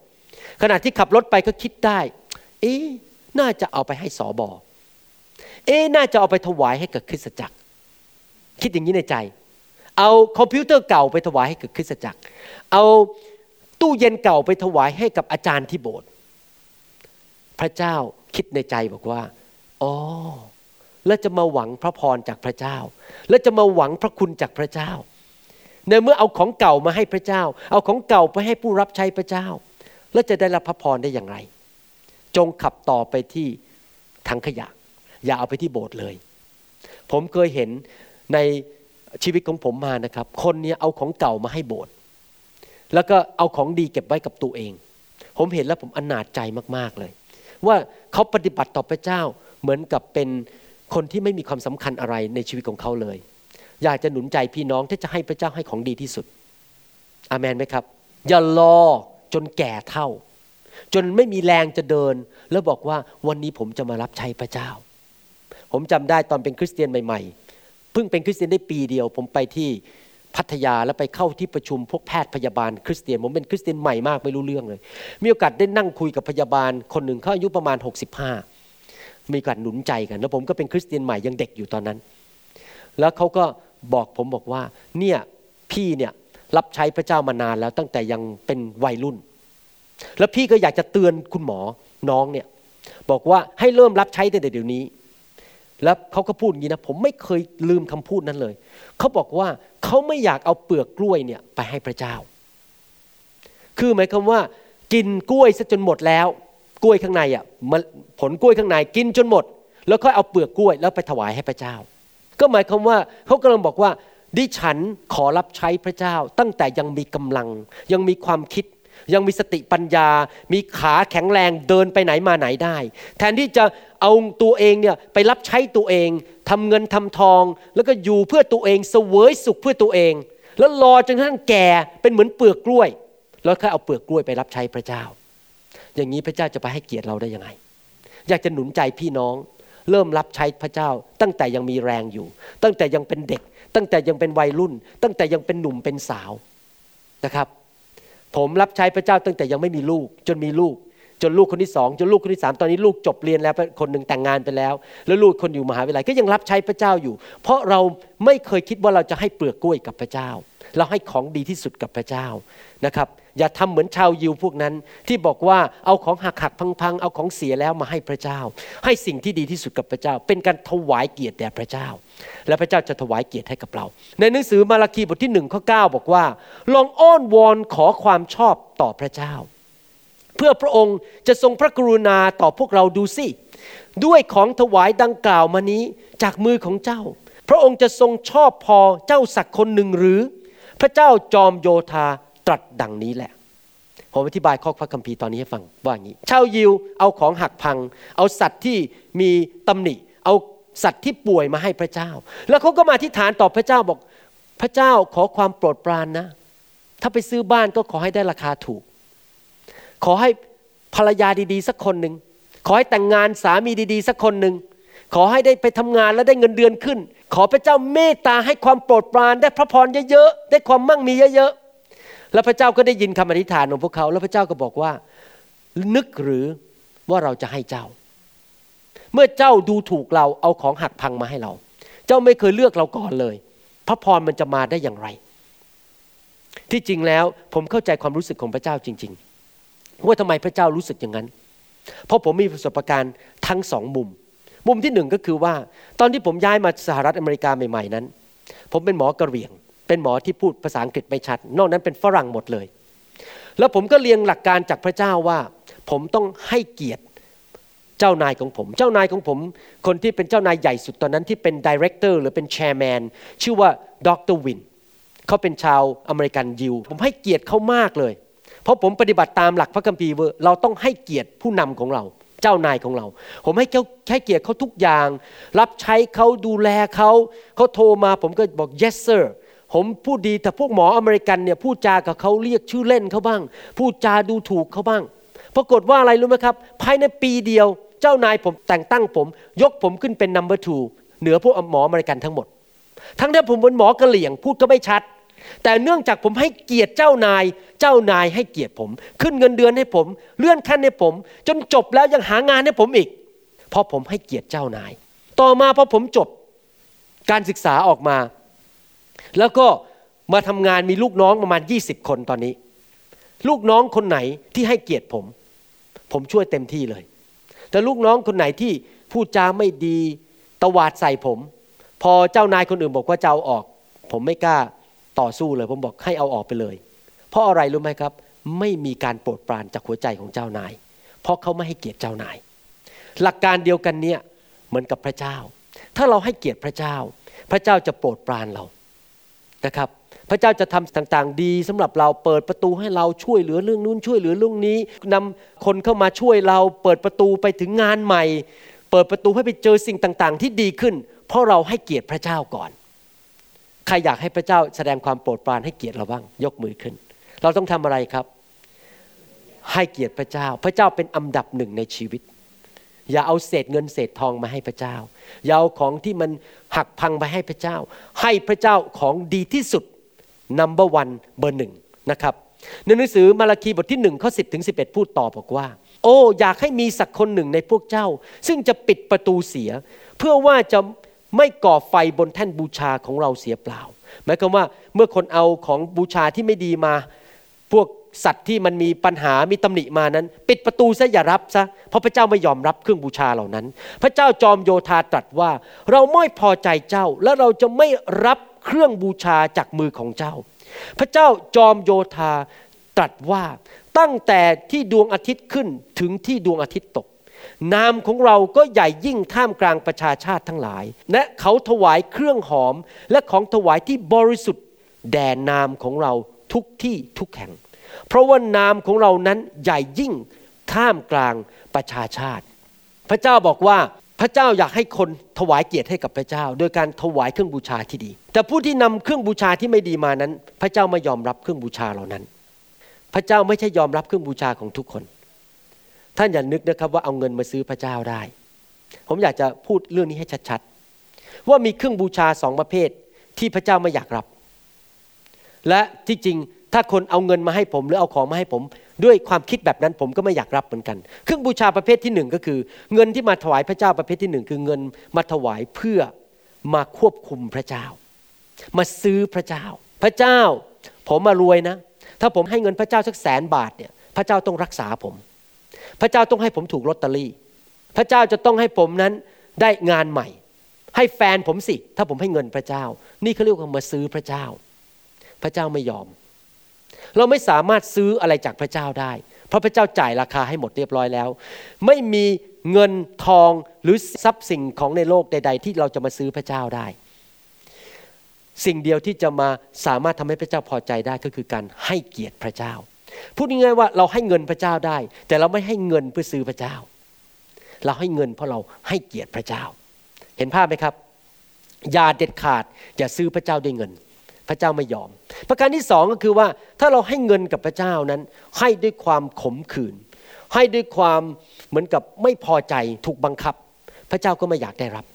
ขณะที่ขับรถไปก็คิดได้ เอ๊น่าจะเอาไปให้สอบอเอ๊น่าจะเอาไปถวายให้กับคริสตจักร คิดอย่างนี้ในใจ เอาคอมพิวเตอร์เก่าไปถวายให้กับคริสตจักร เอาตู้เย็นเก่าไปถวายให้กับอาจารย์ที่โบสถ์พระเจ้า คิดในใจบอกว่า อ๋อ แล้วจะมาหวังพระพรจากพระเจ้า แล้วจะมาหวังพระคุณจากพระเจ้า ในเมื่อเอาของเก่ามาให้พระเจ้า เอาของเก่าไปให้ผู้รับใช้พระเจ้า แล้วจะได้รับพระพรได้อย่างไร จงขับต่อไปที่ถังขยะ อย่าเอาไปที่โบสถ์เลย ผมเคยเห็นในชีวิตของผมมานะครับ คนเนี้เอาของเก่ามาให้โบสถ์แล้วก็เอาของดีเก็บไว้กับตัวเอง ผมเห็นแล้วผมอนาจใจมากๆเลย ว่าเขาปฏิบัติต่อพระเจ้าเหมือนกับเป็นคนที่ไม่มีความสำคัญอะไรในชีวิตของเขาเลย อยากจะหนุนใจพี่น้องที่จะให้พระเจ้าให้ของดีที่สุด อามันไหมครับ อย่ารอจนแก่เท่า จนไม่มีแรงจะเดิน แล้วบอกว่าวันนี้ผมจะมารับใช้พระเจ้า ผมจำได้ตอนเป็นคริสเตียนใหม่ๆเพิ่งเป็นคริสเตียนได้ปีเดียว ผมไปที่ พัทยาแล้วไปเข้าที่ประชุมพวกแพทย์พยาบาลคริสเตียนผมเป็นคริสเตียนใหม่มากไม่รู้เรื่องเลย มีโอกาสได้นั่งคุยกับพยาบาลคนหนึ่งเขาอายุประมาณ 65 มีการหนุนใจกันแล้วผมก็เป็นคริสเตียนใหม่ยังเด็กอยู่ตอนนั้น แล้วเขาก็บอกผมบอกว่าเนี่ยพี่เนี่ยรับใช้พระเจ้ามานานแล้วตั้งแต่ยังเป็นวัยรุ่น แล้วพี่ก็อยากจะเตือนคุณหมอน้องเนี่ยบอกว่าให้เริ่มรับใช้ตั้งแต่เดี๋ยวนี้ แล้วเขาก็พูดอย่างนี้นะผมไม่เคยลืมคำพูดนั้นเลย เขาบอกว่าเขาไม่อยากเอาเปลือกกล้วยเนี่ยไปให้พระเจ้า คือหมายความว่า กินกล้วยซะจนหมดแล้ว กล้วยข้างในอะผลกล้วยข้างในกินจนหมด แล้วค่อยเอาเปลือกกล้วยแล้วไปถวายให้พระเจ้า ก็หมายความว่าเขากำลังบอกว่า ดิฉันขอรับใช้พระเจ้า ตั้งแต่ยังมีกำลังยังมีความคิด ยังมีสติปัญญา มีขาแข็งแรงเดินไปไหนมาไหนได้ แทนที่จะเอาตัวเองเนี่ยไปรับใช้ตัวเองทำเงินทำทอง แล้วก็อยู่เพื่อตัวเองเสวยสุขเพื่อตัวเอง แล้วรอจนกระทั่งแก่เป็นเหมือนเปลือกกล้วย แล้วค่อยเอาเปลือกกล้วยไปรับใช้พระเจ้า อย่างนี้พระเจ้าจะไปให้เกียรติเราได้ยังไง อยากจะหนุนใจพี่น้องเริ่มรับใช้พระเจ้า ตั้งแต่ยังมีแรงอยู่ ตั้งแต่ยังเป็นเด็ก ตั้งแต่ยังเป็นวัยรุ่น ตั้งแต่ยังเป็นหนุ่มเป็นสาวนะครับ ผมรับใช้พระเจ้าตั้งแต่ยังไม่มีลูก จนมีลูก จนลูกคนที่สองจนลูกคนที่สามตอนนี้ลูกจบเรียนแล้วคนหนึ่งแต่งงานไปแล้ว แล้วลูกคนอยู่มหาวิทยาลัยก็ยังรับใช้พระเจ้าอยู่ เพราะเราไม่เคยคิดว่าเราจะให้เปลือกกล้วยกับพระเจ้า เราให้ของดีที่สุดกับพระเจ้านะครับ อย่าทำเหมือนชาวยิวพวกนั้น ที่บอกว่าเอาของหักหักพังพังเอาของเสียแล้วมาให้พระเจ้า ให้สิ่งที่ดีที่สุดกับพระเจ้า เป็นการถวายเกียรติแด่พระเจ้า และพระเจ้าจะถวายเกียรติให้กับเรา ในหนังสือมาราคีบทที่หนึ่งข้อ9บอกว่า ลองอ้อนวอนขอความชอบต่อพระเจ้า เพื่อพระองค์จะทรงพระกรุณาต่อพวกเราดูสิด้วยของถวายดังกล่าวมานี้จากมือของเจ้า พระองค์จะทรงชอบพอเจ้าสักคนหนึ่งหรือ พระเจ้าจอมโยธา ตรัสดังนี้แหละผมอธิบายข้อพระคัมภีร์ตอนนี้ให้ฟังว่าอย่างนี้ชาวยิวเอาของหักพัง เอาสัตว์ที่มีตำหนิ เอาสัตว์ที่ป่วยมาให้พระเจ้า แล้วเขาก็มาที่ฐานต่อพระเจ้าบอก พระเจ้าขอความโปรดปรานนะ ถ้าไปซื้อบ้านก็ขอให้ได้ราคาถูก ขอให้ภรรยาดีๆ สักคนหนึ่งขอให้แต่งงานสามีดีๆ สักคนหนึ่งขอให้ได้ไปทำงานแล้วได้เงินเดือนขึ้น ขอพระเจ้าเมตตาให้ความโปรดปรานได้พระพรเยอะๆได้ความมั่งมีเยอะๆ แล้วพระเจ้าก็ได้ยินคำอธิษฐานของพวกเขา แล้วพระเจ้าก็บอกว่า นึกหรือว่าเราจะให้เจ้า เมื่อเจ้าดูถูกเราเอาของหักพังมาให้เรา เจ้าไม่เคยเลือกเราก่อนเลย พระพรมันจะมาได้อย่างไร ที่จริงแล้วผมเข้าใจความรู้สึกของพระเจ้าจริง ๆ ว่าทำไมพระเจ้ารู้สึกอย่างนั้น เพราะผมมีประสบการณ์ทั้งสองมุม มุมที่หนึ่งก็คือว่า ตอนที่ผมย้ายมาสหรัฐอเมริกาใหม่ ๆนั้น ผมเป็นหมอกะเหรี่ยง เป็นหมอที่พูดภาษาอังกฤษไม่ชัด นอกนั้นเป็นฝรั่งหมดเลย แล้วผมก็เรียนหลักการจากพระเจ้าว่า ผมต้องให้เกียรติเจ้านายของผม เจ้านายของผม คนที่เป็นเจ้านายใหญ่สุดตอนนั้นที่เป็น director หรือเป็น chairmanชื่อว่าดรวินเขาเป็นชาวอเมริกันยิว ผมให้เกียรติเขามากเลย เพราะผมปฏิบัติตามหลักพระคัมภีร์เราต้องให้เกียรติผู้นำของเรา เจ้านายของเรา ผมให้เขาให้เกียรติเขาทุกอย่าง รับใช้เขาดูแลเขาเขาโทรมาผมก็บอก yes sir ผมพูดดีแต่พวกหมออเมริกันเนี่ยพูดจากับเขาเรียกชื่อเล่นเขาบ้าง พูดจาดูถูกเขาบ้าง ปรากฏว่าอะไรรู้ไหมครับ ภายในปีเดียว เจ้านายผมแต่งตั้งผม ยกผมขึ้นเป็นนัมเบอร์ทูเหนือพวกหมออเมริกันทั้งหมด ทั้งที่ผมเป็นหมอกระเหลี่ยงพูดก็ไม่ชัด แต่เนื่องจากผมให้เกียรติเจ้านาย เจ้านายให้เกียรติผม ขึ้นเงินเดือนให้ผม เลื่อนขั้นให้ผม จนจบแล้วยังหางานให้ผมอีก เพราะผมให้เกียรติเจ้านาย ต่อมาพอผมจบการศึกษาออกมา แล้วก็มาทำงานมีลูกน้องประมาณ 20 คนตอนนี้ ลูกน้องคนไหนที่ให้เกียรติผม ผมช่วยเต็มที่เลย แต่ลูกน้องคนไหนที่พูดจาไม่ดีตวาดใส่ผม พอเจ้านายคนอื่นบอกว่าจะเอาออก ผมไม่กล้าต่อสู้เลย ผมบอกให้เอาออกไปเลย เพราะอะไรรู้ไหมครับ ไม่มีการโปรดปรานจากหัวใจของเจ้านาย เพราะเขาไม่ให้เกียรติเจ้านาย หลักการเดียวกันเนี่ยเหมือนกับพระเจ้า ถ้าเราให้เกียรติพระเจ้า พระเจ้าจะโปรดปรานเรา นะครับ พระเจ้าจะทำต่างๆ ดีสำหรับเราเปิดประตูให้เราช่วยเหลือเรื่องนู้นช่วยเหลือเรื่องนี้นำคนเข้ามาช่วยเราเปิดประตูไปถึงงานใหม่ เปิดประตูให้ไปเจอสิ่งต่างๆ ที่ดีขึ้น เพราะเราให้เกียรติพระเจ้าก่อน ใครอยากให้พระเจ้าแสดงความโปรดปรานให้เกียรติเราบ้าง ยกมือขึ้น เราต้องทำอะไรครับ ให้เกียรติพระเจ้า พระเจ้าเป็นอันดับหนึ่งในชีวิต อย่าเอาเศษเงินเศษทองมาให้พระเจ้า อย่าเอาของที่มันหักพังไปให้พระเจ้า ให้พระเจ้าของดีที่สุดนัมเบอร์วันเบอร์หนึ่งนะครับในหนังสือมาราคีบทที่หนึ่งข้อสิบถึงสิบเอ็ดพูดต่อบอกว่า โอ้ อยากให้มีสักคนหนึ่งในพวกเจ้า ซึ่งจะปิดประตูเสีย เพื่อว่าจะไม่ก่อไฟบนแท่นบูชาของเราเสียเปล่าหมายความว่าเมื่อคนเอาของบูชาที่ไม่ดีมา พวก สัตว์ที่มันมีปัญหามีตำหนิมานั้น ปิดประตูซะอย่ารับซะเพราะพระเจ้าไม่ยอมรับเครื่องบูชาเหล่านั้น พระเจ้าจอมโยธาตรัสว่า เราไม่พอใจเจ้าและเราจะไม่รับเครื่องบูชาจากมือของเจ้า พระเจ้าจอมโยธาตรัสว่าตั้งแต่ที่ดวงอาทิตย์ขึ้นถึงที่ดวงอาทิตย์ตก นามของเราก็ใหญ่ยิ่งท่ามกลางประชาชาติทั้งหลาย และเขาถวายเครื่องหอมและของถวายที่บริสุทธิ์แด่นามของเราทุกที่ทุกแห่ง เพราะว่านามของเรานั้นใหญ่ยิ่งท่ามกลางประชาชาติ พระเจ้าบอกว่าพระเจ้าอยากให้คนถวายเกียรติให้กับพระเจ้า โดยการถวายเครื่องบูชาที่ดี แต่ผู้ที่นำเครื่องบูชาที่ไม่ดีมานั้น พระเจ้าไม่ยอมรับเครื่องบูชาเหล่านั้น พระเจ้าไม่ใช่ยอมรับเครื่องบูชาของทุกคน ท่านอย่านึกนะครับว่าเอาเงินมาซื้อพระเจ้าได้ ผมอยากจะพูดเรื่องนี้ให้ชัดๆว่ามีเครื่องบูชาสองประเภทที่พระเจ้าไม่อยากรับ และที่จริง ถ้าคนเอาเงินมาให้ผมหรือเอาของมาให้ผม ด้วยความคิดแบบนั้นผมก็ไม่อยากรับเหมือนกัน เครื่องบูชาประเภทที่หนึ่งก็คือ เงินที่มาถวายพระเจ้าประเภทที่หนึ่งคือเงินมาถวายเพื่อมาควบคุมพระเจ้า มาซื้อพระเจ้า พระเจ้า ผมมารวยนะ ถ้าผมให้เงินพระเจ้าสักแสนบาทเนี่ยพระเจ้าต้องรักษาผม พระเจ้าต้องให้ผมถูกลอตเตอรี่ พระเจ้าจะต้องให้ผมนั้นได้งานใหม่ ให้แฟนผมสิ ถ้าผมให้เงินพระเจ้า นี่เขาเรียกว่ามาซื้อพระเจ้า พระเจ้าไม่ยอม เราไม่สามารถซื้ออะไรจากพระเจ้าได้ เพราะพระเจ้าจ่ายราคาให้หมดเรียบร้อยแล้ว ไม่มีเงินทองหรือทรัพย์สิ่งของในโลกใด ๆ ที่เราจะมาซื้อพระเจ้าได้ สิ่งเดียวที่จะมาสามารถทำให้พระเจ้าพอใจได้ก็คือการให้เกียรติพระเจ้า พูดง่ายๆว่าเราให้เงินพระเจ้าได้ แต่เราไม่ให้เงินเพื่อซื้อพระเจ้า เราให้เงินเพราะเราให้เกียรติพระเจ้า เห็นภาพไหมครับอย่าเด็ดขาดอย่าซื้อพระเจ้าด้วยเงิน พระเจ้าไม่ยอม ประการที่สองก็คือว่าถ้าเราให้เงินกับพระเจ้านั้น ให้ด้วยความขมขื่นให้ด้วยความเหมือนกับไม่พอใจถูกบังคับ พระเจ้าก็ไม่อยากได้รับ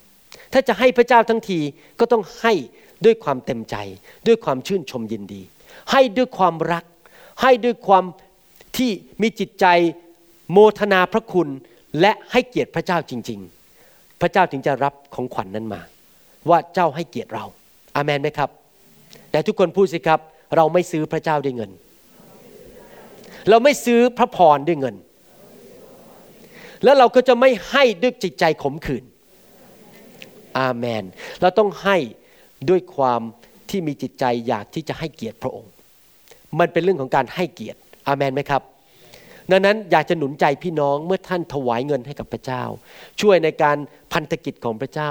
ถ้าจะให้พระเจ้าทั้งทีก็ต้องให้ด้วยความเต็มใจ ด้วยความชื่นชมยินดี ให้ด้วยความรัก ให้ด้วยความที่มีจิตใจโมทนาพระคุณและให้เกียรติพระเจ้าจริง ๆ พระเจ้าถึงจะรับของขวัญนนั้นมา ว่าเจ้าให้เกียรติเรา อามันไหมครับ แต่ทุกคนพูดสิครับ เราไม่ซื้อพระเจ้าด้วยเงิน เราไม่ซื้อพระพรด้วยเงิน แล้วเราก็จะไม่ให้ด้วยจิตใจขมขื่นอาเมน เราต้องให้ด้วยความที่มีจิตใจอยากที่จะให้เกียรติพระองค์ มันเป็นเรื่องของการให้เกียรติ อาเมนไหมครับ ดังนั้นอยากจะหนุนใจพี่น้องเมื่อท่านถวายเงินให้กับพระเจ้า ช่วยในการพันธกิจของพระเจ้า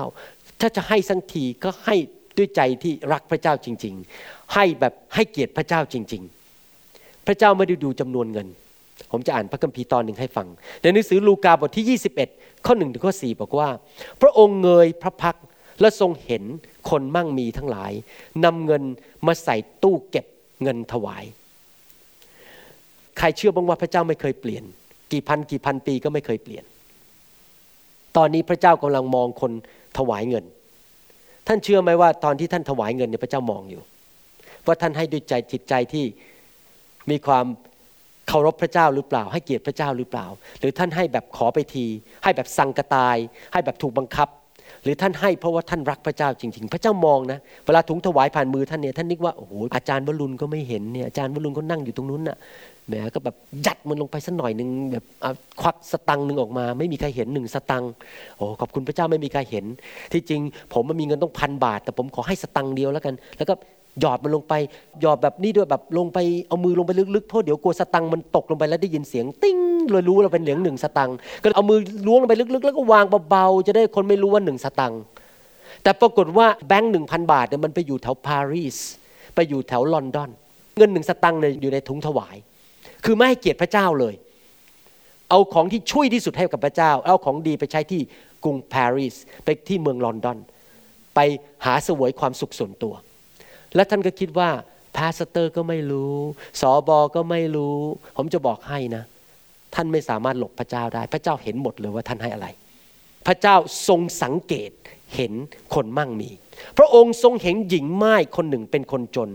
ถ้าจะให้สักทีก็ให้ ด้วยใจที่รักพระเจ้าจริง ๆ ให้แบบให้เกียรติพระเจ้าจริง ๆ พระเจ้าไม่ได้ดูจำนวนเงิน ผมจะอ่านพระคัมภีร์ตอนหนึ่งให้ฟัง ในหนังสือลูกาบทที่ 21 ข้อหนึ่งถึงข้อสี่บอกว่า พระองค์เงยพระพักและทรงเห็นคนมั่งมีทั้งหลายนำเงินมาใส่ตู้เก็บเงินถวาย ใครเชื่อบ้างว่าพระเจ้าไม่เคยเปลี่ยน กี่พันกี่พันปีก็ไม่เคยเปลี่ยน ตอนนี้พระเจ้ากำลังมองคนถวายเงิน ท่านเชื่อไหมว่าตอนที่ท่านถวายเงินเนี่ยพระเจ้ามองอยู่ว่าท่านให้ด้วยใจจิตใจที่มีความเคารพพระเจ้าหรือเปล่า ให้เกียรติพระเจ้าหรือเปล่า หรือท่านให้แบบขอไปที ให้แบบสังกตาย ให้แบบถูกบังคับ หรือท่านให้เพราะว่าท่านรักพระเจ้าจริง ๆ พระเจ้ามองนะเวลาถุงถวายผ่านมือท่านเนี่ยท่านนึกว่าโอ้โหอาจารย์วรุณก็ไม่เห็นเนี่ยอาจารย์วรุณก็นั่งอยู่ตรงนู้นน่ะ แหมก็แบบยัดมันลงไปสักหน่อยหนึ่งแบบควักสตังค์หนึ่งออกมา ไม่มีใครเห็นหนึ่งสตังค์โอ้ขอบคุณพระเจ้าไม่มีใครเห็น ที่จริง ผมมันมีเงินต้องพันบาท แต่ผมขอให้สตังค์เดียวแล้วกัน แล้วก็หยอดมันลงไปหยอดแบบนี้ด้วยแบบลงไปเอามือลงไปลึกๆเพราะเดี๋ยวกลัวสตังค์มันตกลงไปแล้วได้ยินเสียงติ้งเลยรู้เราเป็นเหรียญหนึ่งสตังค์ก็เอามือล้วงลงไปลึกๆ แล้วก็วางเบาๆจะได้คนไม่รู้ว่าหนึ่งสตังค์แต่ปรากฏว่าแบงค์หนึ่งพันบาทเนี่ยมันไปอยู่แถวปารีสไปอยู่แถวลอนดอน เงินหนึ่งสตังค์เนี่ยอยู่ในถุงถวาย คือไม่ให้เกียรติพระเจ้าเลย เอาของที่ช่วยที่สุดให้กับพระเจ้า เอาของดีไปใช้ที่กรุงปารีสไปที่เมืองลอนดอน ไปหาสวยความสุขส่วนตัว และท่านก็คิดว่าพาสเตอร์ก็ไม่รู้สอบอก็ไม่รู้ ผมจะบอกให้นะ ท่านไม่สามารถหลบพระเจ้าได้ พระเจ้าเห็นหมดเลยว่าท่านให้อะไร พระเจ้าทรงสังเกตเห็นคนมั่งมีพระองค์ทรงเห็นหญิงไม้คนหนึ่งเป็นคนจน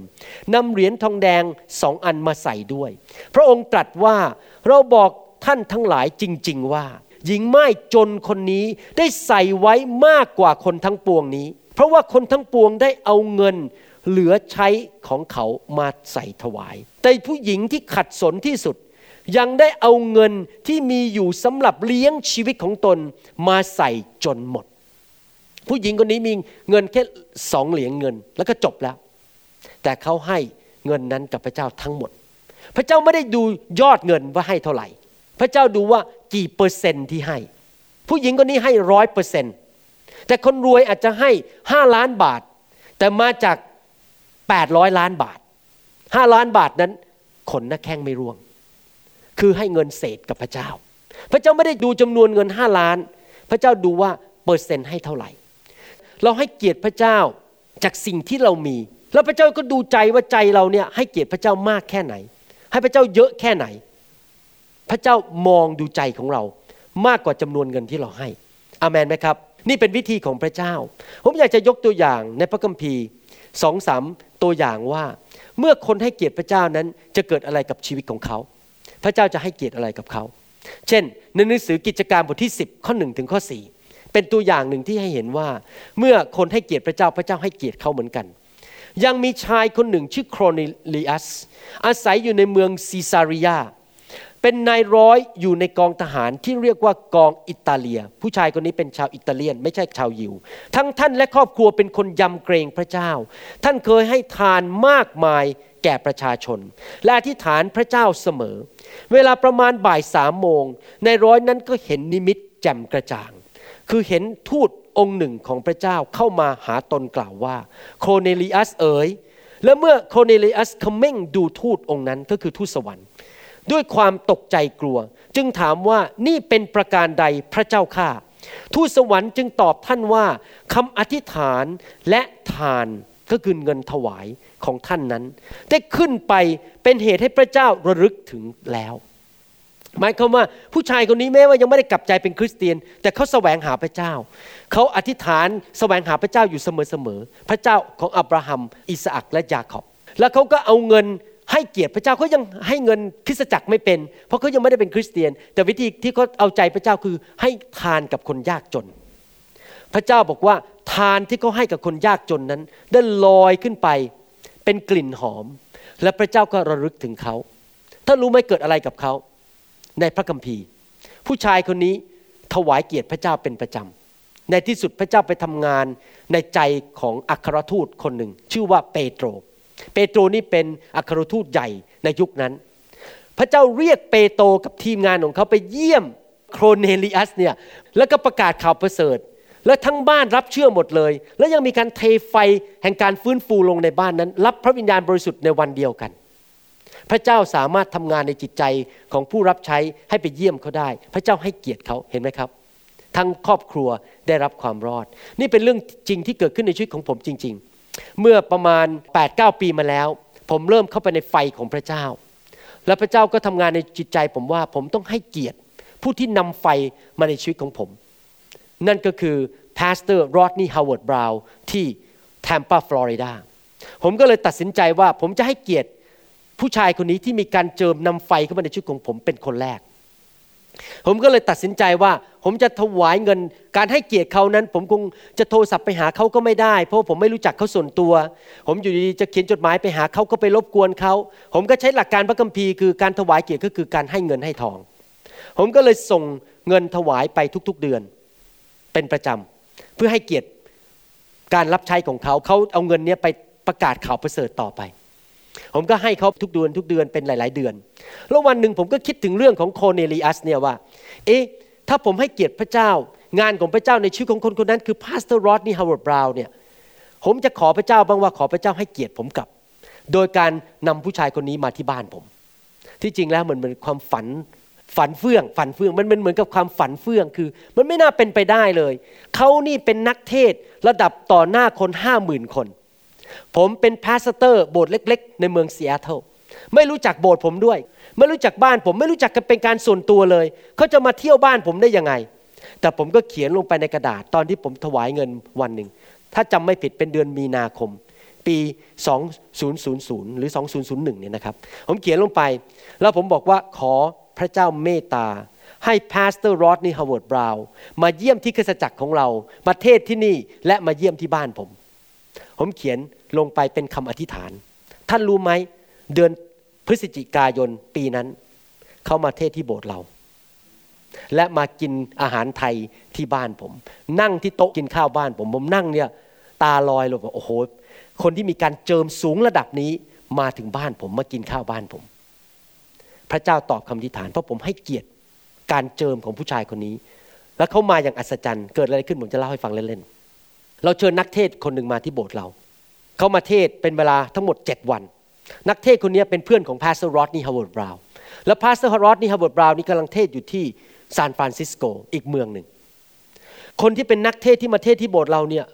นำเหรียญทองแดงสองอันมาใส่ด้วย พระองค์ตรัสว่าเราบอกท่านทั้งหลายจริง ๆ ว่า หญิงไม้จนคนนี้ได้ใส่ไว้มากกว่าคนทั้งปวงนี้ เพราะว่าคนทั้งปวงได้เอาเงินเหลือใช้ของเขามาใส่ถวาย แต่ผู้หญิงที่ขัดสนที่สุด ยังได้เอาเงินที่มีอยู่สำหรับเลี้ยงชีวิตของตนมาใส่จนหมด ผู้หญิงคนนี้มีเงินแค่สองเหรียญเงิน แล้วก็จบแล้ว แต่เขาให้เงินนั้นกับพระเจ้าทั้งหมด พระเจ้าไม่ได้ดูยอดเงินว่าให้เท่าไหร่ พระเจ้าดูว่ากี่เปอร์เซนต์ที่ให้ ผู้หญิงคนนี้ให้ร้อยเปอร์เซนต์แต่คนรวยอาจจะให้ห้าล้านบาท แต่มาจากแปดร้อยล้านบาทห้าล้านบาทนั้นขนหน้าแข้งไม่ร่วง คือให้เงินเศษกับพระเจ้า พระเจ้าไม่ได้ดูจำนวนเงินห้าล้าน พระเจ้าดูว่าเปอร์เซนต์ให้เท่าไหร่ เราให้เกียรติพระเจ้าจากสิ่งที่เรามี แล้วพระเจ้าก็ดูใจว่าใจเราเนี่ยให้เกียรติพระเจ้ามากแค่ไหน ให้พระเจ้าเยอะแค่ไหน พระเจ้ามองดูใจของเรา มากกว่าจำนวนเงินที่เราให้อเมนไหมครับ นี่เป็นวิธีของพระเจ้า ผมอยากจะยกตัวอย่างในพระคัมภีร์สองสามตัวอย่างว่า เมื่อคนให้เกียรติพระเจ้านั้นจะเกิดอะไรกับชีวิตของเขา พระเจ้าจะให้เกียรติอะไรกับเขา เช่นในหนังสือกิจการบทที่ 10 ข้อ1ถึงข้อ4 เป็นตัวอย่างหนึ่งที่ให้เห็นว่า เมื่อคนให้เกียรติพระเจ้าพระเจ้าให้เกียรติเขาเหมือนกัน ยังมีชายคนหนึ่งชื่อโครเนลิอัส อาศัยอยู่ในเมืองซีซาริยา เป็นนายร้อยอยู่ในกองทหารที่เรียกว่ากองอิตาเลีย ผู้ชายคนนี้เป็นชาวอิตาเลียน ไม่ใช่ชาวยิว ทั้งท่านและครอบครัวเป็นคนยำเกรงพระเจ้า ท่านเคยให้ทานมากมายแก่ประชาชน และอธิษฐานพระเจ้าเสมอ เวลาประมาณบ่ายสามโมงในร้อยนั้นก็เห็นนิมิตแจ่มกระจ่าง คือเห็นทูตองค์หนึ่งของพระเจ้าเข้ามาหาตนกล่าวว่าโคเนลิอัสเอ๋ยและเมื่อโคเนลิอัสเขม่งดูทูตองค์นั้นก็คือทูตสวรรค์ ด้วยความตกใจกลัว จึงถามว่านี่เป็นประการใดพระเจ้าข้าทูตสวรรค์จึงตอบท่านว่าคำอธิษฐานและทานก็คือเงินถวายของท่านนั้น ได้ขึ้นไปเป็นเหตุให้พระเจ้าระลึกถึงแล้ว หมายความว่าผู้ชายคนนี้แม้ว่ายังไม่ได้กลับใจเป็นคริสเตียน แต่เขาแสวงหาพระเจ้า เขาอธิษฐานแสวงหาพระเจ้าอยู่เสมอๆพระเจ้าของอับราฮัม อิสอักและยาคอบแล้วเขาก็เอาเงินให้เกียรติพระเจ้าเขายังให้เงินคริสตจักรไม่เป็น เพราะเขายังไม่ได้เป็นคริสเตียน แต่วิธีที่เขาเอาใจพระเจ้าคือให้ทานกับคนยากจน พระเจ้าบอกว่าทานที่เขาให้กับคนยากจนนั้น ได้ลอยขึ้นไปเป็นกลิ่นหอม และพระเจ้าก็ระลึกถึงเขาถ้ารู้ไหมเกิดอะไรกับเขา ในพระคัมภีร์ ผู้ชายคนนี้ถวายเกียรติพระเจ้าเป็นประจำในที่สุดพระเจ้าไปทำงานในใจของอัครทูตคนหนึ่ง ชื่อว่าเปโตร เปโตรนี่เป็นอัครทูตใหญ่ในยุคนั้น พระเจ้าเรียกเปโตรกับทีมงานของเขาไปเยี่ยมโครเนลิอัสเนี่ยแล้วก็ประกาศข่าวประเสริฐและทั้งบ้านรับเชื่อหมดเลย แล้วยังมีการเทไฟแห่งการฟื้นฟูลงในบ้านนั้น รับพระวิญญาณบริสุทธิ์ในวันเดียวกัน พระเจ้าสามารถทำงานในจิตใจของผู้รับใช้ให้ไปเยี่ยมเขาได้ พระเจ้าให้เกียรติเขาเห็นไหมครับ ทั้งครอบครัวได้รับความรอด นี่เป็นเรื่องจริงที่เกิดขึ้นในชีวิตของผมจริง ๆ เมื่อประมาณ 8-9 ปีมาแล้ว ผมเริ่มเข้าไปในไฟของพระเจ้า และพระเจ้าก็ทำงานในจิตใจ ผมว่าผมต้องให้เกียรติ ผู้ที่นำไฟมาในชีวิตของผม นั่นก็คือ pastor Rodney Howard-Browne ที่แทมปาฟลอริดาผมก็เลยตัดสินใจว่าผมจะให้เกียรติ ผู้ชายคนนี้ที่มีการเจิมนำไฟเข้ามาในชีวิตของผมเป็นคนแรก ผมก็เลยตัดสินใจว่า ผมจะถวายเงินการให้เกียรติเขานั้น ผมคงจะโทรศัพท์ไปหาเขาก็ไม่ได้ เพราะผมไม่รู้จักเขาส่วนตัว ผมอยู่ดีจะเขียนจดหมายไปหาเขาก็ไปรบกวนเขา ผมก็ใช้หลักการพระคัมภีร์คือการถวายเกียรติก็คือการให้เงินให้ทอง ผมก็เลยส่งเงินถวายไปทุกๆเดือน เป็นประจำเพื่อให้เกียรติการรับใช้ของเขาเขาเอาเงินนี้ไปประกาศข่าวประเสริฐต่อไป ผมก็ให้เขาทุกเดือนทุกเดือนเป็นหลาย ๆ เดือน แล้ววันหนึ่งผมก็คิดถึงเรื่องของโครเนลิอัสเนี่ยว่า เอ๊ะ ถ้าผมให้เกียรติพระเจ้า งานของพระเจ้าในชีวิตของคนคนนั้นคือ pastor Rodney Howard-Browne เนี่ย ผมจะขอพระเจ้าบ้างว่าขอพระเจ้าให้เกียรติผมกลับ โดยการนำผู้ชายคนนี้มาที่บ้านผม ที่จริงแล้วมันเป็นความฝันฝันเฟื่องฝันเฟื่องมันเป็นเหมือนกับความฝันเฟื่องคือ มันไม่น่าเป็นไปได้เลย เขานี่เป็นนักเทศระดับต่อหน้าคนห้าหมื่นคน ผมเป็นพาสเตอร์โบสถ์เล็ก ๆ ในเมืองเซียเทิลไม่รู้จักโบสถ์ผมด้วย ไม่รู้จักบ้านผมไม่รู้จักกันเป็นการส่วนตัวเลย เขาจะมาเที่ยวบ้านผมได้ยังไง แต่ผมก็เขียนลงไปในกระดาษตอนที่ผมถวายเงินวันหนึ่ง ถ้าจำไม่ผิดเป็นเดือนมีนาคม ปี 2000 หรือ 2001 เนี่ยนะครับ ผมเขียนลงไป แล้วผมบอกว่าขอพระเจ้าเมตตาให้ pastor Rodney Howard-Browne มาเยี่ยมที่คริสตจักรของเรามาเทศน์ที่นี่และมาเยี่ยมที่บ้านผม ผมเขียน ลงไปเป็นคำอธิษฐาน ท่านรู้ไหมเดือนพฤศจิกายนปีนั้นเขามาเทศน์ที่โบสถ์เรา และมากินอาหารไทยที่บ้านผม นั่งที่โต๊ะกินข้าวบ้านผม ผมนั่งเนี่ยตาลอยเลยว่าโอ้โห คนที่มีการเจิมสูงระดับนี้มาถึงบ้านผมมากินข้าวบ้านผม พระเจ้าตอบคำอธิษฐาน เพราะผมให้เกียรติการเจิมของผู้ชายคนนี้ แล้วเขามาอย่างอัศจรรย์ เกิดอะไรขึ้นผมจะเล่าให้ฟังเล่นๆเราเชิญนักเทศน์คนหนึ่งมาที่โบสถ์เรา เขามาเทศน์เป็นเวลาทั้งหมด 7 วัน นักเทศน์คนนี้เป็นเพื่อนของ pastor Rodney Howard-Browne และ pastor Rodney Howard-Browne นี่กำลังเทศน์อยู่ที่ซานฟรานซิสโกอีกเมืองหนึ่ง คนที่เป็นนักเทศน์ที่มาเทศน์ที่โบสถ์เราเนี่ย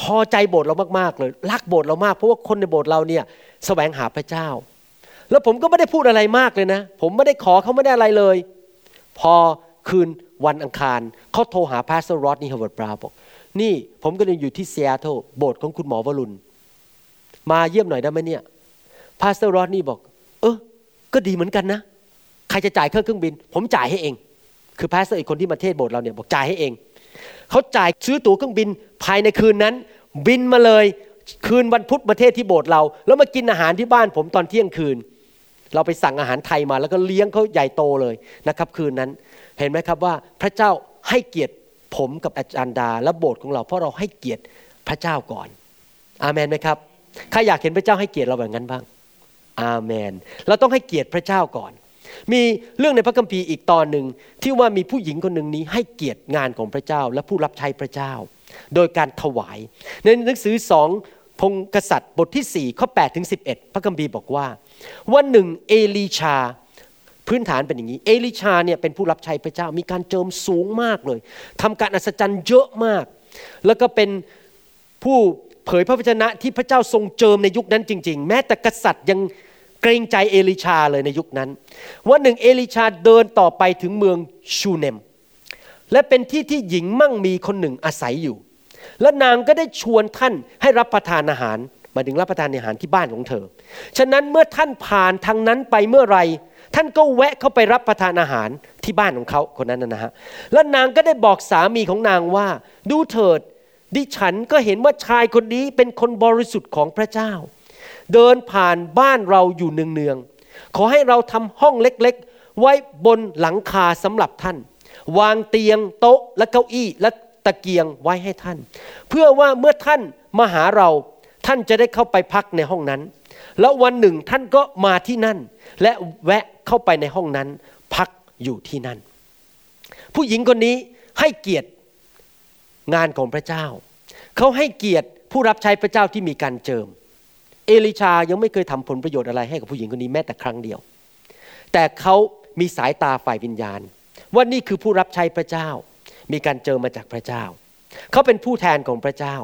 พอใจโบสถ์เรามากๆเลยรักโบสถ์เรามากเพราะว่าคนในโบสถ์เราเนี่ยแสวงหาพระเจ้า แล้วผมก็ไม่ได้พูดอะไรมากเลยนะ ผมไม่ได้ขอเขาไม่ได้อะไรเลย พอคืนวันอังคารเขาโทรหา pastor Rodney Howard-Browne บอกนี่ผมก็เลยอยู่ที่ซีแอตเทิลโบสถ์ของคุณหมอวรุณ มาเยี่ยมหน่อยได้ไหมเนี่ย pastor Rodney บอก เออก็ดีเหมือนกันนะ ใครจะจ่ายเครื่องเครื่องบิน ผมจ่ายให้เอง คือ pastor อีกคนที่มาเทศน์โบสถ์เราเนี่ยบอกจ่ายให้เองเขาจ่ายซื้อตั๋วเครื่องบินภายในคืนนั้น บินมาเลยคืนวันพุธมาเทศน์ที่โบสถ์เรา แล้วมากินอาหารที่บ้านผมตอนเที่ยงคืน เราไปสั่งอาหารไทยมา แล้วก็เลี้ยงเขาใหญ่โตเลยนะครับ คืนนั้น เห็นไหมครับว่าพระเจ้าให้เกียรติผมกับอาจารย์ดา และโบสถ์ของเราเพราะเราให้เกียรติพระเจ้าก่อน อาเมนไหมครับ ใครอยากเห็นพระเจ้าให้เกียรติเราแบบนั้นบ้าง อาเมน เราต้องให้เกียรติพระเจ้าก่อน มีเรื่องในพระคัมภีร์อีกตอนหนึ่งที่ว่ามีผู้หญิงคนหนึ่งนี้ให้เกียรติงานของพระเจ้าและผู้รับใช้พระเจ้า โดยการถวาย ในหนังสือสองพงกษัตริย์บทที่ 4 ข้อ8ถึง11 พระคัมภีร์บอกว่า วันหนึ่งเอลีชาพื้นฐานเป็นอย่างนี้ เอลิชาเนี่ยเป็นผู้รับใช้พระเจ้ามีการเจิมสูงมากเลยทำการอัศจรรย์เยอะมาก แล้วก็เป็นผู้ ผยพระวจนะที่พระเจ้าทรงเจิมในยุคนั้นจริง ๆ แม้แต่กษัตริย์ยังเกรงใจเอลิชาเลยในยุคนั้นวันหนึ่งเอลิชาเดินต่อไปถึงเมืองชูเนม และเป็นที่ที่หญิงมั่งมีคนหนึ่งอาศัยอยู่ และนางก็ได้ชวนท่านให้รับประทานอาหารมาถึงรับประทานอาหารที่บ้านของเธอ ฉะนั้นเมื่อท่านผ่านทางนั้นไปเมื่อไรท่านก็แวะเข้าไปรับประทานอาหารที่บ้านของเขาคนนั้นนะฮะ และนางก็ได้บอกสามีของนางว่า ดูเถิด ดิฉันก็เห็นว่าชายคนนี้เป็นคนบริสุทธิ์ของพระเจ้า เดินผ่านบ้านเราอยู่เนืองๆขอให้เราทำห้องเล็กๆ ไว้บนหลังคาสำหรับท่าน วางเตียงโต๊ะและเก้าอี้และตะเกียงไว้ให้ท่าน เพื่อว่าเมื่อท่านมาหาเราท่านจะได้เข้าไปพักในห้องนั้น แล้ววันหนึ่งท่านก็มาที่นั่น และแวะเข้าไปในห้องนั้น พักอยู่ที่นั่น ผู้หญิงคนนี้ให้เกียรติ งานของพระเจ้า เขาให้เกียรติผู้รับใช้พระเจ้าที่มีการเจิม เอลิชายังไม่เคยทำผลประโยชน์อะไรให้กับผู้หญิงคนนี้แม้แต่ครั้งเดียว แต่เขามีสายตาฝ่ายวิญญาณ ว่านี่คือผู้รับใช้พระเจ้า มีการเจิมมาจากพระเจ้า เขาเป็นผู้แทนของพระเจ้า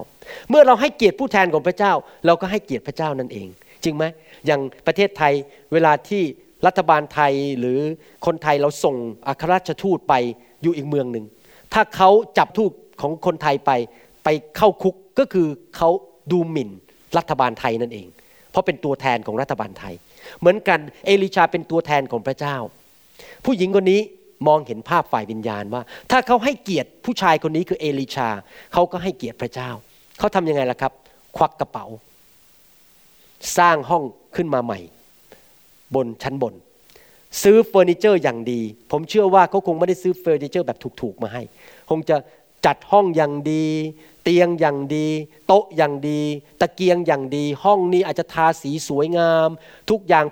เมื่อเราให้เกียรติผู้แทนของพระเจ้า เราก็ให้เกียรติพระเจ้านั่นเอง จริงไหมอย่างประเทศไทยเวลาที่รัฐบาลไทยหรือคนไทยเราส่งอัครราชทูตไปอยู่อีกเมืองหนึ่งถ้าเขาจับทูต ของคนไทยไปไปเข้าคุกก็คือเขาดูหมิ่นรัฐบาลไทยนั่นเอง เพราะเป็นตัวแทนของรัฐบาลไทย เหมือนกันเอลิชาเป็นตัวแทนของพระเจ้า ผู้หญิงคนนี้มองเห็นภาพฝ่ายวิญญาณว่า ถ้าเขาให้เกียรติผู้ชายคนนี้คือเอลิชาเขาก็ให้เกียรติพระเจ้าเขาทำยังไงล่ะครับ ควักกระเป๋า สร้างห้องขึ้นมาใหม่ บนชั้นบน ซื้อเฟอร์นิเจอร์อย่างดี ผมเชื่อว่าเขาคงไม่ได้ซื้อเฟอร์นิเจอร์แบบถูกๆมาให้ คงจะ จัดห้องอย่างดี เตียงอย่างดี โต๊ะอย่างดี ตะเกียงอย่างดี ห้องนี้อาจจะทาสีสวยงาม ทุกอย่าง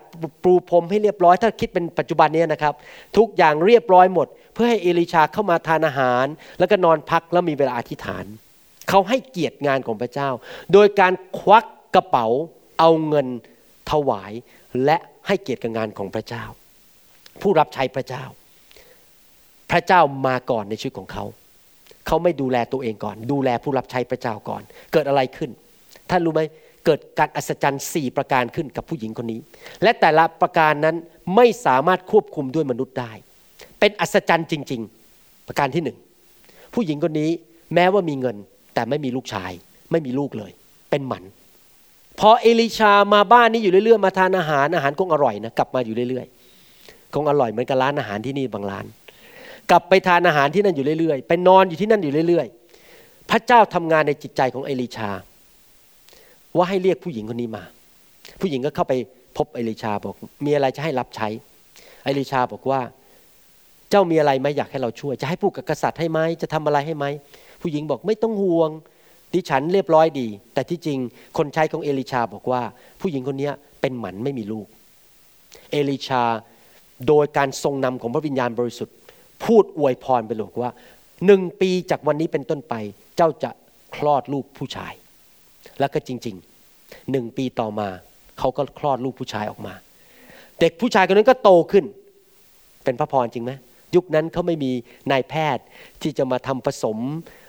ปูพรมให้เรียบร้อย ถ้าคิดเป็นปัจจุบันนี้นะครับ ทุกอย่างเรียบร้อยหมด เพื่อให้เอลิชาเข้ามาทานอาหาร แล้วก็นอนพักแล้วมีเวลาอธิษฐาน เขาให้เกียรติงานของพระเจ้า โดยการควักกระเป๋าเอาเงินถวายและให้เกียรติกับงานของพระเจ้า ผู้รับใช้พระเจ้า พระเจ้ามาก่อนในชีวิตของเขา เขาไม่ดูแลตัวเองก่อน ดูแลผู้รับใช้พระเจ้าก่อน เกิดอะไรขึ้น ท่านรู้ไหมเกิดการอัศจรรย์สี่ประการขึ้นกับผู้หญิงคนนี้ และแต่ละประการนั้นไม่สามารถควบคุมด้วยมนุษย์ได้ เป็นอัศจรรย์จริง ๆ ประการที่หนึ่งผู้หญิงคนนี้แม้ว่ามีเงินแต่ไม่มีลูกชาย ไม่มีลูกเลย เป็นหมัน พอเอลิชามาบ้านนี้อยู่เรื่อยๆมาทานอาหารอาหารคงอร่อยนะกลับมาอยู่เรื่อยๆคงอร่อยเหมือนกับร้านอาหารที่นี่บางร้าน กลับไปทานอาหารที่นั่นอยู่เรื่อยๆ ไปนอนอยู่ที่นั่นอยู่เรื่อย ๆ พระเจ้าทำงานในจิตใจของเอลิชา ว่าให้เรียกผู้หญิงคนนี้มา ผู้หญิงก็เข้าไปพบเอลิชาบอก มีอะไรจะให้รับใช้ เอลิชาบอกว่า เจ้ามีอะไรไหมอยากให้เราช่วย จะให้พูดกับกษัตริย์ให้ไหมจะทำอะไรให้ไหมผู้หญิงบอกไม่ต้องห่วงดิฉันเรียบร้อยดี แต่ที่จริงคนใช้ของเอลิชาบอกว่า ผู้หญิงคนนี้เป็นหมันไม่มีลูก เอลิชาโดยการทรงนำของพระวิญญาณบริสุทธิ์ พูดอวยพรไปเลยว่าหนึ่งปีจากวันนี้เป็นต้นไป เจ้าจะคลอดลูกผู้ชาย แล้วก็จริงๆหนึ่งปีต่อมา เขาก็คลอดลูกผู้ชายออกมา เด็กผู้ชายคนนั้นก็โตขึ้น เป็นพระพรจริงไหมยุคนั้นเขาไม่มีนายแพทย์ที่จะมาทำผสม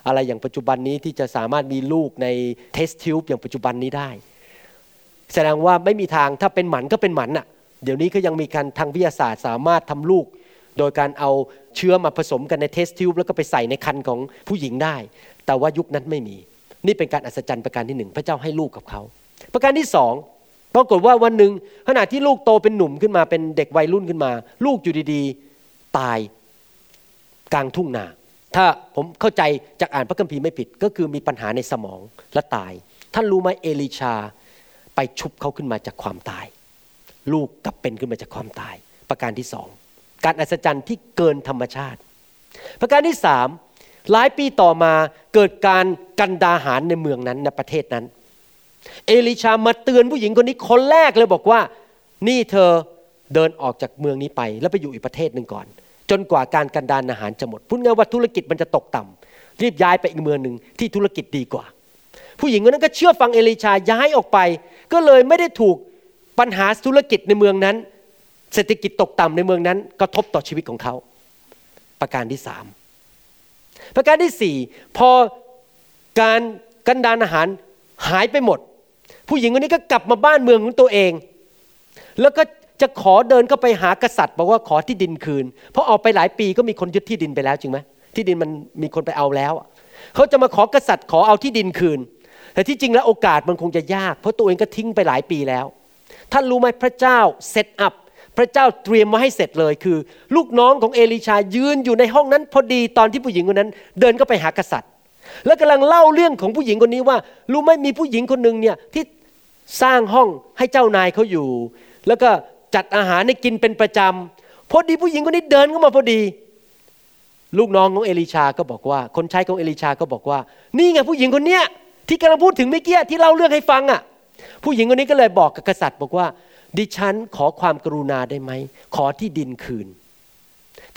อะไรอย่างปัจจุบันนี้ที่จะสามารถมีลูกในเทสทิวบอย่างปัจจุบันนี้ได้ แสดงว่าไม่มีทางถ้าเป็นหมันก็เป็นหมันอะ เดี๋ยวนี้ก็ยังมีการทางวิทยาศาสตร์สามารถทำลูก โดยการเอาเชื้อมาผสมกันในเทสทิวบแล้วก็ไปใส่ในคันของผู้หญิงได้ แต่ว่ายุคนั้นไม่มี นี่เป็นการอัศจรรย์ประการที่หนึ่งพระเจ้าให้ลูกกับเขา ประการที่สองปรากฏว่าวันหนึ่งขณะที่ลูกโตเป็นหนุ่มขึ้นมาเป็นเด็กวัยรุ่นขึ้นมา ลูกอยู่ดีๆ ตายกลางทุ่งนาถ้าผมเข้าใจจากอ่านพระคัมภีร์ไม่ผิดก็คือมีปัญหาในสมองและตาย ท่านรู้ไหมเอลิชาไปชุบเขาขึ้นมาจากความตาย ลูกกลับเป็นขึ้นมาจากความตาย ประการที่สอง การอัศจรรย์ที่เกินธรรมชาติ ประการที่สามหลายปีต่อมาเกิดการกันดาหารในเมืองนั้นในประเทศนั้น เอลิชามาเตือนผู้หญิงคนนี้คนแรกเลยบอกว่า นี่เธอเดินออกจากเมืองนี้ไป แล้วไปอยู่อีกประเทศหนึ่งก่อน จนกว่าการกันดานอาหารจะหมดพูดง่ายว่าธุรกิจมันจะตกต่ำรีบย้ายไปอีกเมืองหนึ่งที่ธุรกิจดีกว่า ผู้หญิงคนนั้นก็เชื่อฟังเอลิชาย้ายออกไป ก็เลยไม่ได้ถูกปัญหาธุรกิจในเมืองนั้น เศรษฐกิจตกต่ำในเมืองนั้นกระทบต่อชีวิตของเขา ประการที่สามประการที่สี่พอการกันดานอาหารหายไปหมด ผู้หญิงคนนี้ก็กลับมาบ้านเมืองของตัวเอง แล้วก็จะขอเดินเข้าไปหากษัตริย์บอกว่าขอที่ดินคืน เพราะออกไปหลายปีก็มีคนยึดที่ดินไปแล้วจริงไหมที่ดินมันมีคนไปเอาแล้ว เขาจะมาขอกษัตริย์ขอเอาที่ดินคืน แต่ที่จริงแล้วโอกาสมันคงจะยาก เพราะตัวเองก็ทิ้งไปหลายปีแล้ว ท่านรู้ไหมพระเจ้าเซตอัพ พระเจ้าเตรียมมาให้เสร็จเลยคือ ลูกน้องของเอลิชายืนอยู่ในห้องนั้น พอดีตอนที่ผู้หญิงคนนั้น เดินก็ไปหากษัตริย์ แล้วกำลังเล่าเรื่องของผู้หญิงคนนี้ว่ารู้ไหมมีผู้หญิงคนหนึ่งเนี่ยที่สร้างห้องให้เจ้านายเขาอยู่ แล้วก็จัดอาหารให้กินเป็นประจำพอดีผู้หญิงคนนี้เดินเข้ามาพอดี ลูกน้องของเอลิชาก็บอกว่า คนใช้ของเอลิชาก็บอกว่า นี่ไงผู้หญิงคนเนี้ยที่กำลังพูดถึงเมื่อกี้ที่เล่าเรื่องให้ฟังอะ ผู้หญิงคนนี้ก็เลยบอกกับกษัตริย์บอกว่า ดิฉันขอความกรุณาได้ไหม ขอที่ดินคืน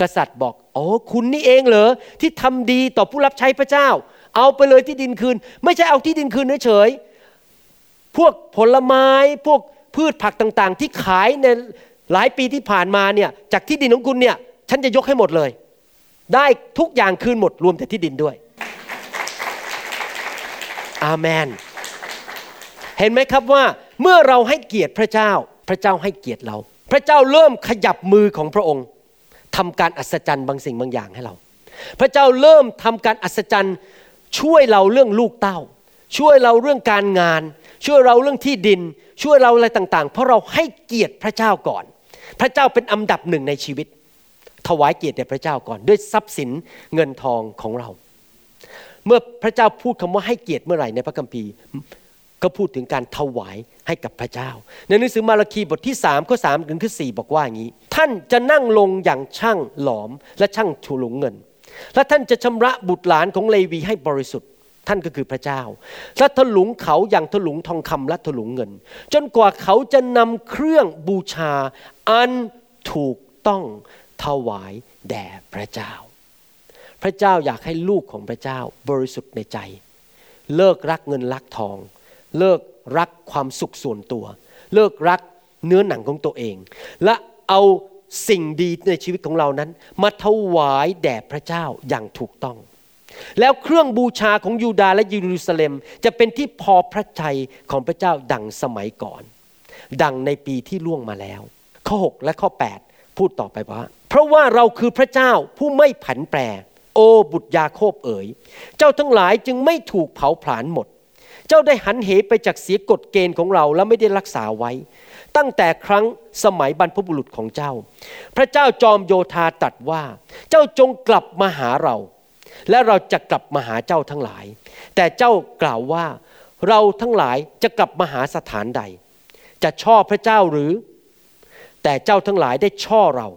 กษัตริย์บอกโอ้คุณนี่เองเหรอที่ทำดีต่อผู้รับใช้พระเจ้า เอาไปเลยที่ดินคืน ไม่ใช่เอาที่ดินคืนเฉยพวกผลไม้พวกพืชผักต่างๆ ที่ขายในหลายปีที่ผ่านมาเนี่ยจากที่ดินของคุณเนี่ยฉันจะยกให้หมดเลย ได้ทุกอย่างคืนหมดรวมแต่ที่ดินด้วย อาเมน เห็นไหมครับว่าเมื่อเราให้เกียรติพระเจ้า พระเจ้าให้เกียรติเรา พระเจ้าเริ่มขยับมือของพระองค์ทำการอัศจรรย์บางสิ่งบางอย่างให้เรา พระเจ้าเริ่มทำการอัศจรรย์ช่วยเราเรื่องลูกเต้า ช่วยเราเรื่องการงาน ช่วยเราเรื่องที่ดิน ช่วยเราอะไรต่างๆ เพราะเราให้เกียรติพระเจ้าก่อน พระเจ้าเป็นอันดับหนึ่งในชีวิต ถวายเกียรติแด่พระเจ้าก่อน ด้วยทรัพย์สินเงินทองของเรา เมื่อพระเจ้าพูดคำว่าให้เกียรติเมื่อไหร่ในพระคัมภีร์ ก็พูดถึงการถวายให้กับพระเจ้า ในหนังสือมาราคีบทที่3ข้อ3ถึงข้อ4บอกว่าอย่างนี้ ท่านจะนั่งลงอย่างช่างหลอมและช่างถูหลงเงิน และท่านจะชำระบุตรหลานของเลวีให้บริสุทธิ์ท่านก็คือพระเจ้า และถลุงเขาอย่างถลุงทองคำและถลุงเงิน จนกว่าเขาจะนำเครื่องบูชา อันถูกต้องถวายแด่พระเจ้า พระเจ้าอยากให้ลูกของพระเจ้าบริสุทธิ์ในใจ เลิกรักเงินรักทอง เลิกรักความสุขส่วนตัว เลิกรักเนื้อหนังของตัวเอง และเอาสิ่งดีในชีวิตของเรานั้น มาถวายแด่พระเจ้าอย่างถูกต้อง แล้วเครื่องบูชาของยูดาห์และเยรูซาเล็ม จะเป็นที่พอพระทัยของพระเจ้าดังสมัยก่อน ดังในปีที่ล่วงมาแล้ว ข้อ 6 และข้อ 8 พูดต่อไปว่า เพราะว่าเราคือพระเจ้าผู้ไม่ผันแปร โอบุตรยาโคบเอ๋ย เจ้าทั้งหลายจึงไม่ถูกเผาผลาญหมด เจ้าได้หันเหไปจากเสียกฎเกณฑ์ของเราแล้วไม่ได้รักษาไว้ ตั้งแต่ครั้งสมัยบรรพบุรุษของเจ้า พระเจ้าจอมโยธาตรัสว่า เจ้าจงกลับมาหาเรา และเราจะกลับมาหาเจ้าทั้งหลาย แต่เจ้ากล่าวว่าเราทั้งหลายจะกลับมาหาสถานใด จะชอบพระเจ้าหรือ แต่เจ้าทั้งหลายได้ช่อเรา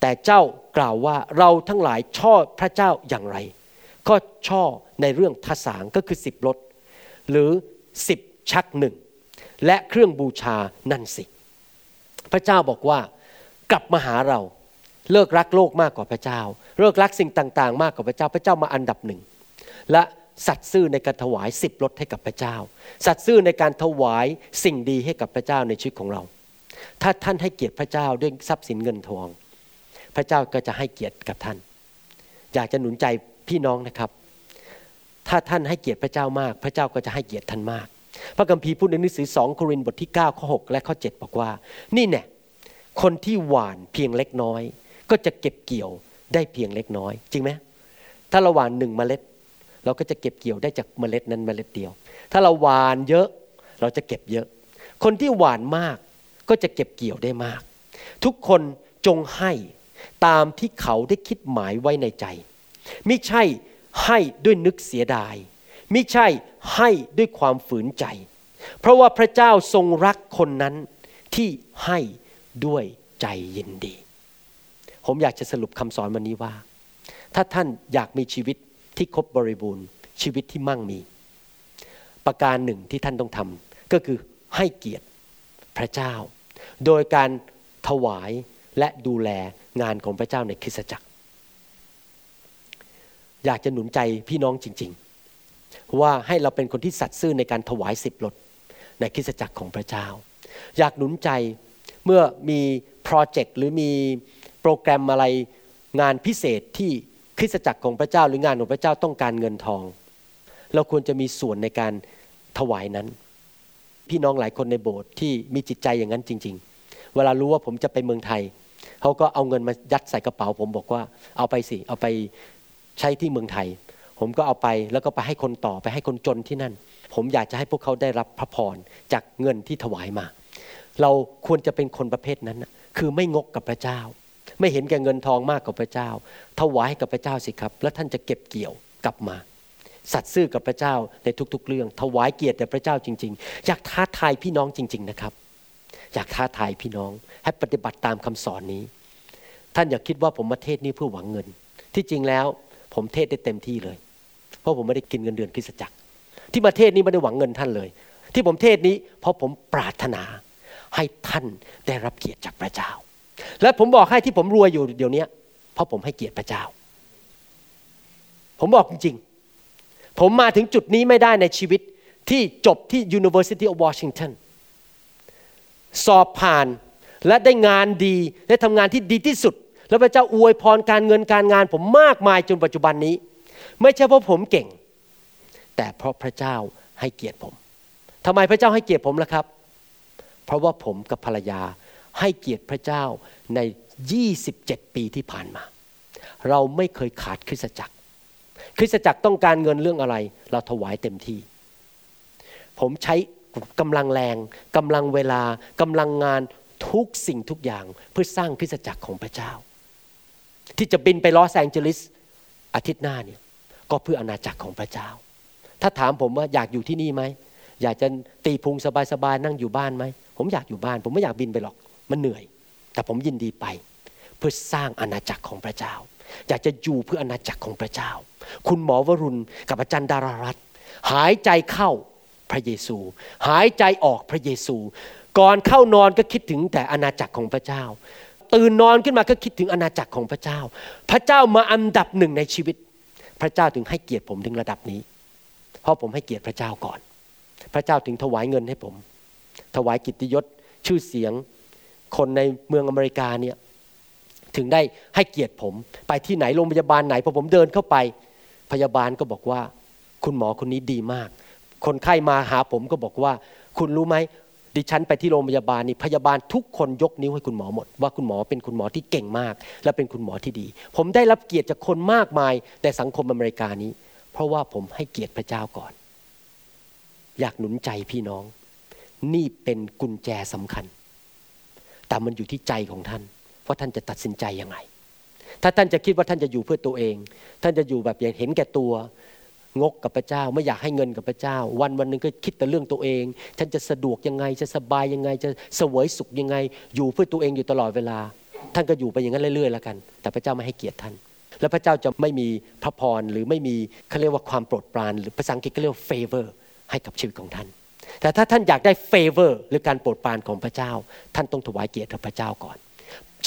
แต่เจ้ากล่าวว่าเราทั้งหลายช่อพระเจ้าอย่างไร ก็ช่อในเรื่องทสางก็คือสิบรถ หรือสิบชักหนึ่งและเครื่องบูชานั่นสิ พระเจ้าบอกว่ากลับมาหาเราเลิกรักโลกมากกว่าพระเจ้า เลิกรักสิ่งต่างๆ มากกว่าพระเจ้า พระเจ้ามาอันดับหนึ่งและสัตย์ซื่อในการถวายสิบรถให้กับพระเจ้า สัตย์ซื่อในการถวายสิ่งดีให้กับพระเจ้าในชีวิตของเรา ถ้าท่านให้เกียรติพระเจ้าด้วยทรัพย์สินเงินทอง พระเจ้าก็จะให้เกียรติกับท่าน อยากจะหนุนใจพี่น้องนะครับ ถ้าท่านให้เกียรติพระเจ้ามาก พระเจ้าก็จะให้เกียรติท่านมาก พระคัมภีร์พูดในหนังสือสองโครินธ์บทที่ 9 ข้อ 6 และข้อ 7 บอกว่า นี่แน่คนที่หวานเพียงเล็กน้อย ก็จะเก็บเกี่ยวได้เพียงเล็กน้อย จริงไหมถ้าเราหวานหนึ่งเมล็ด เราก็จะเก็บเกี่ยวได้จากเมล็ดนั้นเมล็ดเดียว ถ้าเราหวานเยอะเราจะเก็บเยอะ คนที่หวานมากก็จะเก็บเกี่ยวได้มาก ทุกคนจงให้ตามที่เขาได้คิดหมายไว้ในใจ ไม่ใช่ ให้ด้วยนึกเสียดาย ไม่ใช่ให้ด้วยความฝืนใจ เพราะว่าพระเจ้าทรงรักคนนั้นที่ให้ด้วยใจยินดี ผมอยากจะสรุปคำสอนวันนี้ว่า ถ้าท่านอยากมีชีวิตที่ครบบริบูรณ์ ชีวิตที่มั่งมี ประการหนึ่งที่ท่านต้องทำก็คือให้เกียรติพระเจ้า โดยการถวายและดูแลงานของพระเจ้าในคริสตจักร อยากจะหนุนใจพี่น้องจริง ๆ ว่าให้เราเป็นคนที่สัตย์ซื่อในการถวายสิบรถในคริสตจักรของพระเจ้า อยากหนุนใจเมื่อมีโปรเจกต์หรือมีโปรแกรมอะไรงานพิเศษที่คริสตจักรของพระเจ้าหรืองานของพระเจ้าต้องการเงินทอง เราควรจะมีส่วนในการถวายนั้น พี่น้องหลายคนในโบสถ์ที่มีจิตใจอย่างนั้นจริง ๆ เวลารู้ว่าผมจะไปเมืองไทย เขาก็เอาเงินมายัดใส่กระเป๋าผมบอกว่าเอาไปสิเอาไป ใช้ที่เมืองไทย ผมก็เอาไปแล้วก็ไปให้คนต่อไปให้คนจนที่นั่น ผมอยากจะให้พวกเขาได้รับพระพรจากเงินที่ถวายมา เราควรจะเป็นคนประเภทนั้นคือไม่งกกับพระเจ้า ไม่เห็นแก่เงินทองมากกว่าพระเจ้า ถวายให้กับพระเจ้าสิครับ แล้วท่านจะเก็บเกี่ยวกลับมาสัตย์ซื่อกับพระเจ้าในทุกๆ เรื่อง ถวายเกียรติแด่พระเจ้าจริง ๆ อยากท้าทายพี่น้องจริง ๆนะครับ อยากท้าทายพี่น้องให้ปฏิบัติตามคำสอนนี้ ท่านอย่าคิดว่าผมมาเทศนี้เพื่อหวังเงิน ที่จริงแล้ว ผมเทศได้เต็มที่เลย เพราะผมไม่ได้กินเงินเดือนคริสตจักร ที่มาเทศนี้ไม่ได้หวังเงินท่านเลย ที่ผมเทศนี้ เพราะผมปรารถนาให้ท่านได้รับเกียรติจากพระเจ้า และผมบอกให้ที่ผมรวยอยู่เดี๋ยวนี้เพราะผมให้เกียรติพระเจ้า ผมบอกจริงๆผมมาถึงจุดนี้ไม่ได้ในชีวิตที่จบที่ University of Washington สอบผ่านและได้งานดี ได้ทำงานที่ดีที่สุด แล้วพระเจ้าอวยพรการเงินการงานผมมากมายจนปัจจุบันนี้ ไม่ใช่เพราะผมเก่ง แต่เพราะพระเจ้าให้เกียรติผมทำไมพระเจ้าให้เกียรติผมล่ะครับ เพราะว่าผมกับภรรยาให้เกียรติพระเจ้าใน 27 ปีที่ผ่านมา เราไม่เคยขาดคริสตจักร คริสตจักรต้องการเงินเรื่องอะไร เราถวายเต็มที่ ผมใช้กำลังแรงกำลังเวลากำลังงานทุกสิ่งทุกอย่างเพื่อสร้างคริสตจักรของพระเจ้า ที่จะบินไปลอสแองเจลิสอาทิตย์หน้าเนี่ยก็เพื่ออาณาจักรของพระเจ้า ถ้าถามผมว่าอยากอยู่ที่นี่ไหมอยากจะตีพุงสบายๆนั่งอยู่บ้านไหมผมอยากอยู่บ้าน ผมไม่อยากบินไปหรอกมันเหนื่อย แต่ผมยินดีไป เพื่อสร้างอาณาจักรของพระเจ้า อยากจะอยู่เพื่ออาณาจักรของพระเจ้า คุณหมอวรุณกับอาจารย์ดารารัตหายใจเข้าพระเยซู หายใจออกพระเยซู ก่อนเข้านอนก็คิดถึงแต่อาณาจักรของพระเจ้า ตื่นนอนขึ้นมาก็คิดถึงอาณาจักรของพระเจ้า พระเจ้ามาอันดับหนึ่งในชีวิต พระเจ้าถึงให้เกียรติผมถึงระดับนี้ เพราะผมให้เกียรติพระเจ้าก่อน พระเจ้าถึงถวายเงินให้ผม ถวายกิตติยศชื่อเสียง คนในเมืองอเมริกาเนี่ยถึงได้ให้เกียรติผม ไปที่ไหนโรงพยาบาลไหนพอผมเดินเข้าไป พยาบาลก็บอกว่า คุณหมอคนนี้ดีมาก คนไข้มาหาผมก็บอกว่า คุณรู้ไหม ดิฉันไปที่โรงพยาบาลนี่พยาบาลทุกคนยกนิ้วให้คุณหมอหมด ว่าคุณหมอเป็นคุณหมอที่เก่งมาก และเป็นคุณหมอที่ดี ผมได้รับเกียรติจากคนมากมายในสังคมอเมริกานี้ เพราะว่าผมให้เกียรติพระเจ้าก่อน อยากหนุนใจพี่น้อง นี่เป็นกุญแจสำคัญ แต่มันอยู่ที่ใจของท่านว่าท่านจะตัดสินใจยังไงถ้าท่านจะคิดว่าท่านจะอยู่เพื่อตัวเอง ท่านจะอยู่แบบอย่างเห็นแก่ตัว งกกับพระเจ้า ไม่อยากให้เงินกับพระเจ้า วันวันหนึ่งก็คิดแต่เรื่องตัวเอง ฉันจะสะดวกยังไงจะสบายยังไง จะเสวยสุขยังไง อยู่เพื่อตัวเองอยู่ตลอดเวลา ท่านก็อยู่ไปอย่างนั้นเรื่อยๆแล้วกัน แต่พระเจ้าไม่ให้เกียรติท่าน และพระเจ้าจะไม่มีพระพรหรือไม่มีเขาเรียกว่าความโปรดปราน หรือภาษาอังกฤษก็เรียกว่า favor ให้กับชีวิตของท่าน แต่ถ้าท่านอยากได้ favor หรือการโปรดปรานของพระเจ้า ท่านต้องถวายเกียรติกับพระเจ้าก่อน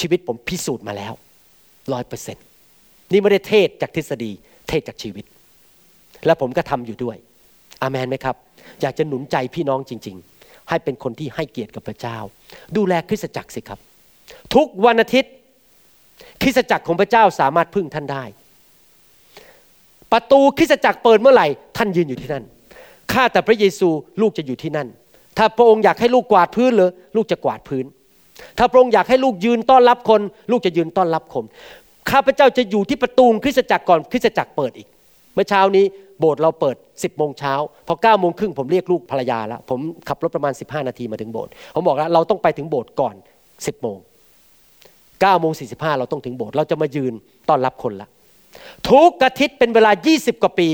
ชีวิตผมพิสูจน์มาแล้วร้อยเปอร์เซ็นต์นี่ไม่ได้เทศจากทฤษฎีเทศจากชีวิต และผมก็ทำอยู่ด้วย อามันไหมครับ อยากจะหนุนใจพี่น้องจริง ๆ ให้เป็นคนที่ให้เกียรติกับพระเจ้า ดูแลคริสตจักรสิครับ ทุกวันอาทิตย์คริสตจักรของพระเจ้าสามารถพึ่งท่านได้ ประตูคริสตจักรเปิดเมื่อไหร่ ท่านยืนอยู่ที่นั่นข้าแต่พระเยซูลูกจะอยู่ที่นั่น ถ้าพระองค์อยากให้ลูกกวาดพื้นเลยลูกจะกวาดพื้น ถ้าพระองค์อยากให้ลูกยืนต้อนรับคน ลูกจะยืนต้อนรับคนข้าพระเจ้าจะอยู่ที่ประตูคริสตจักรก่อนคริสตจักรเปิดอีก มื่อเช้านี้โบสถ์เราเปิด 10บโมงเช้าพอ9ก้าโมงครึ่งผมเรียกลูกภรรยาแล้วผมขับรถประมาณ 15 นาทีมาถึงโบสถ์ผมบอกแล้วเราต้องไปถึงโบสถ์ก่อน 10บโมง9ก้าโมงสีเราต้องถึงโบสถ์เราจะมายืนต้อนรับคนละทุกอาทิตย์เป็นเวลา 20 กว่าปี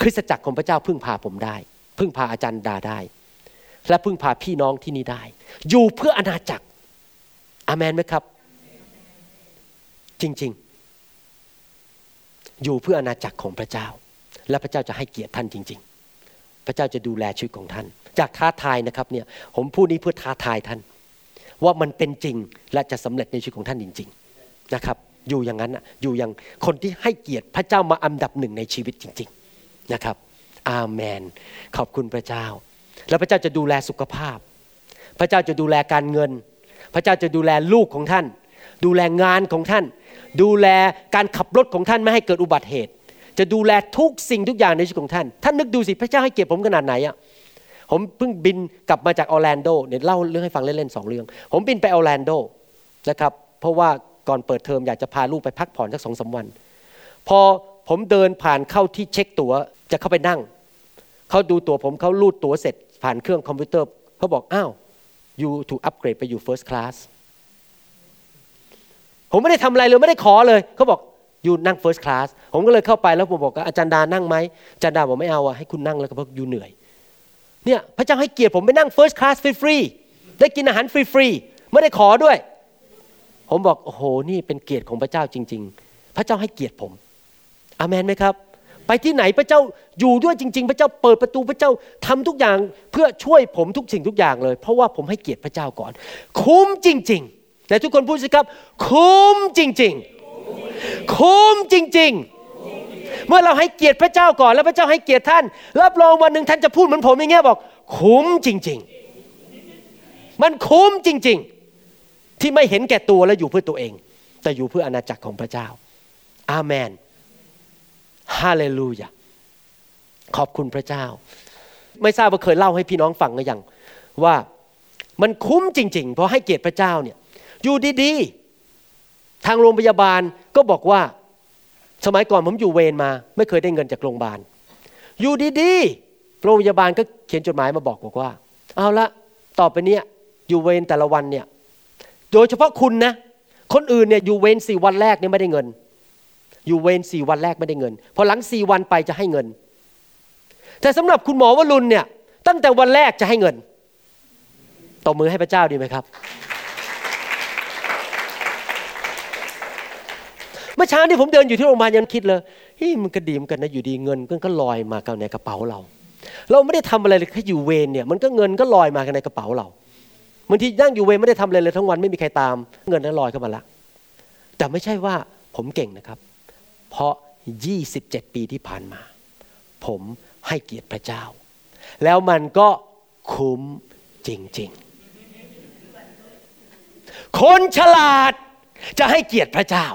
คริสตจักรของพระเจ้าพึ่งพาผมได้ พึ่งพาอาจารย์ดาได้ และพึ่งพาพี่น้องที่นี่ได้ อยู่เพื่ออนาจักรอเมนไหมครับ จริง ๆ อยู่เพื่ออนาจักรของพระเจ้า และพระเจ้าจะให้เกียรติท่านจริง ๆ พระเจ้าจะดูแลชีวิตของท่าน จากท้าทายนะครับเนี่ยผมพูดนี้เพื่อท้าทายท่าน ว่ามันเป็นจริงและจะสำเร็จในชีวิตของท่านจริง ๆนะครับ อยู่อย่างนั้นอยู่อย่างคนที่ให้เกียรติพระเจ้ามาอันดับหนึ่งในชีวิตจริง ๆนะครับอาเมน ขอบคุณพระเจ้า แล้วพระเจ้าจะดูแลสุขภาพ พระเจ้าจะดูแลการเงิน พระเจ้าจะดูแลลูกของท่าน ดูแลงานของท่าน ดูแลการขับรถของท่านไม่ให้เกิดอุบัติเหตุ จะดูแลทุกสิ่งทุกอย่างในชีวิตของท่าน ท่านนึกดูสิพระเจ้าให้เกียรติผมขนาดไหนอะผมเพิ่งบินกลับมาจากออร์แลนโดเนี่ยเล่าเรื่องให้ฟังเล่นๆสองเรื่อง ผมบินไปออร์แลนโดนะครับเพราะว่าก่อนเปิดเทอมอยากจะพาลูกไปพักผ่อนสักสองสาวัน พอผมเดินผ่านเข้าที่เช็คตั๋วจะเข้าไปนั่งเขาดูตั๋วผมเขาลูดตั๋วเสร็จผ่านเครื่องคอมพิวเตอร์เขาบอกอ้าวยูถูกอัปเกรดไปอยู่ first class ผมไม่ได้ทำอะไรเลยไม่ได้ขอเลย เขาบอกอยู่นั่ง first class ผมก็เลยเข้าไปแล้วผมบอกอาจารย์ดานั่งไหมอาจารย์ดาบอกไม่เอาอะให้คุณนั่งแล้วก็เพราะอยู่เหนื่อยเนี่ยพระเจ้าให้เกียรติผมไปนั่ง first class ฟรีๆได้กินอาหารฟรีๆไม่ได้ขอด้วย ผมบอกโอ้โหนี่เป็นเกียรติของพระเจ้าจริง ๆ พระเจ้าให้เกียรติผมอเมนไหมครับ ไปที่ไหนพระเจ้าอยู่ด้วยจริง ๆ พระเจ้าเปิดประตูพระเจ้าทำทุกอย่างเพื่อช่วยผมทุกสิ่งทุกอย่างเลย เพราะว่าผมให้เกียรติพระเจ้าก่อน คุ้มจริง ๆ แต่ทุกคนพูดสิครับ คุ้มจริง ๆ คุ้มจริง ๆ เมื่อเราให้เกียรติพระเจ้าก่อน แล้วพระเจ้าให้เกียรติท่าน รับรองวันหนึ่งท่านจะพูดเหมือนผมอย่างเงี้ยบอก คุ้มจริง ๆ มันคุ้มจริง ๆ ที่ไม่เห็นแก่ตัวและอยู่เพื่อตัวเอง แต่อยู่เพื่ออาณาจักรของพระเจ้า อาเมนฮาเลลูยาขอบคุณพระเจ้า ไม่ทราบว่าเคยเล่าให้พี่น้องฟังหรือยังว่ามันคุ้มจริง ๆ เพราะให้เกียรติพระเจ้าเนี่ย อยู่ดีๆ ทางโรงพยาบาลก็บอกว่า สมัยก่อนผมอยู่เวรมา ไม่เคยได้เงินจากโรงพยาบาล อยู่ดีๆ โรงพยาบาลก็เขียนจดหมายมาบอกบอกว่า เอาละต่อไปเนี้ยอยู่เวรแต่ละวันเนี่ยโดยเฉพาะคุณนะ คนอื่นเนี่ยอยู่เวรสี่วันแรกเนี่ยไม่ได้เงิน อยู่เวรสี่วันแรกไม่ได้เงิน พอหลังสี่วันไปจะให้เงิน แต่สำหรับคุณหมอวรุณเนี่ยตั้งแต่วันแรกจะให้เงินตบมือให้พระเจ้าดีไหมครับ มื่อเช้าที่ผมเดินอยู่ที่โรงพยาบาลยังคิดเลยเฮ้ยมันก็ดีมกันนะอยู่ดีเงินก็ลอยมาในกระเป๋าเรา เราไม่ได้ทำอะไรเลยแค่อยู่เวรเนี่ยมันก็เงินก็ลอยมาในกระเป๋าเราบางทีนั่งอยู่เวรไม่ได้ทำอะไรเลยทั้งวันไม่มีใครตาม เงินนั้นลอยเข้ามาละแต่ไม่ใช่ว่าผมเก่งนะครับ เพราะ 27 ปีที่ผ่านมา ผมให้เกียรติพระเจ้า แล้วมันก็คุ้มจริง ๆ คนฉลาดจะให้เกียรติพระเจ้า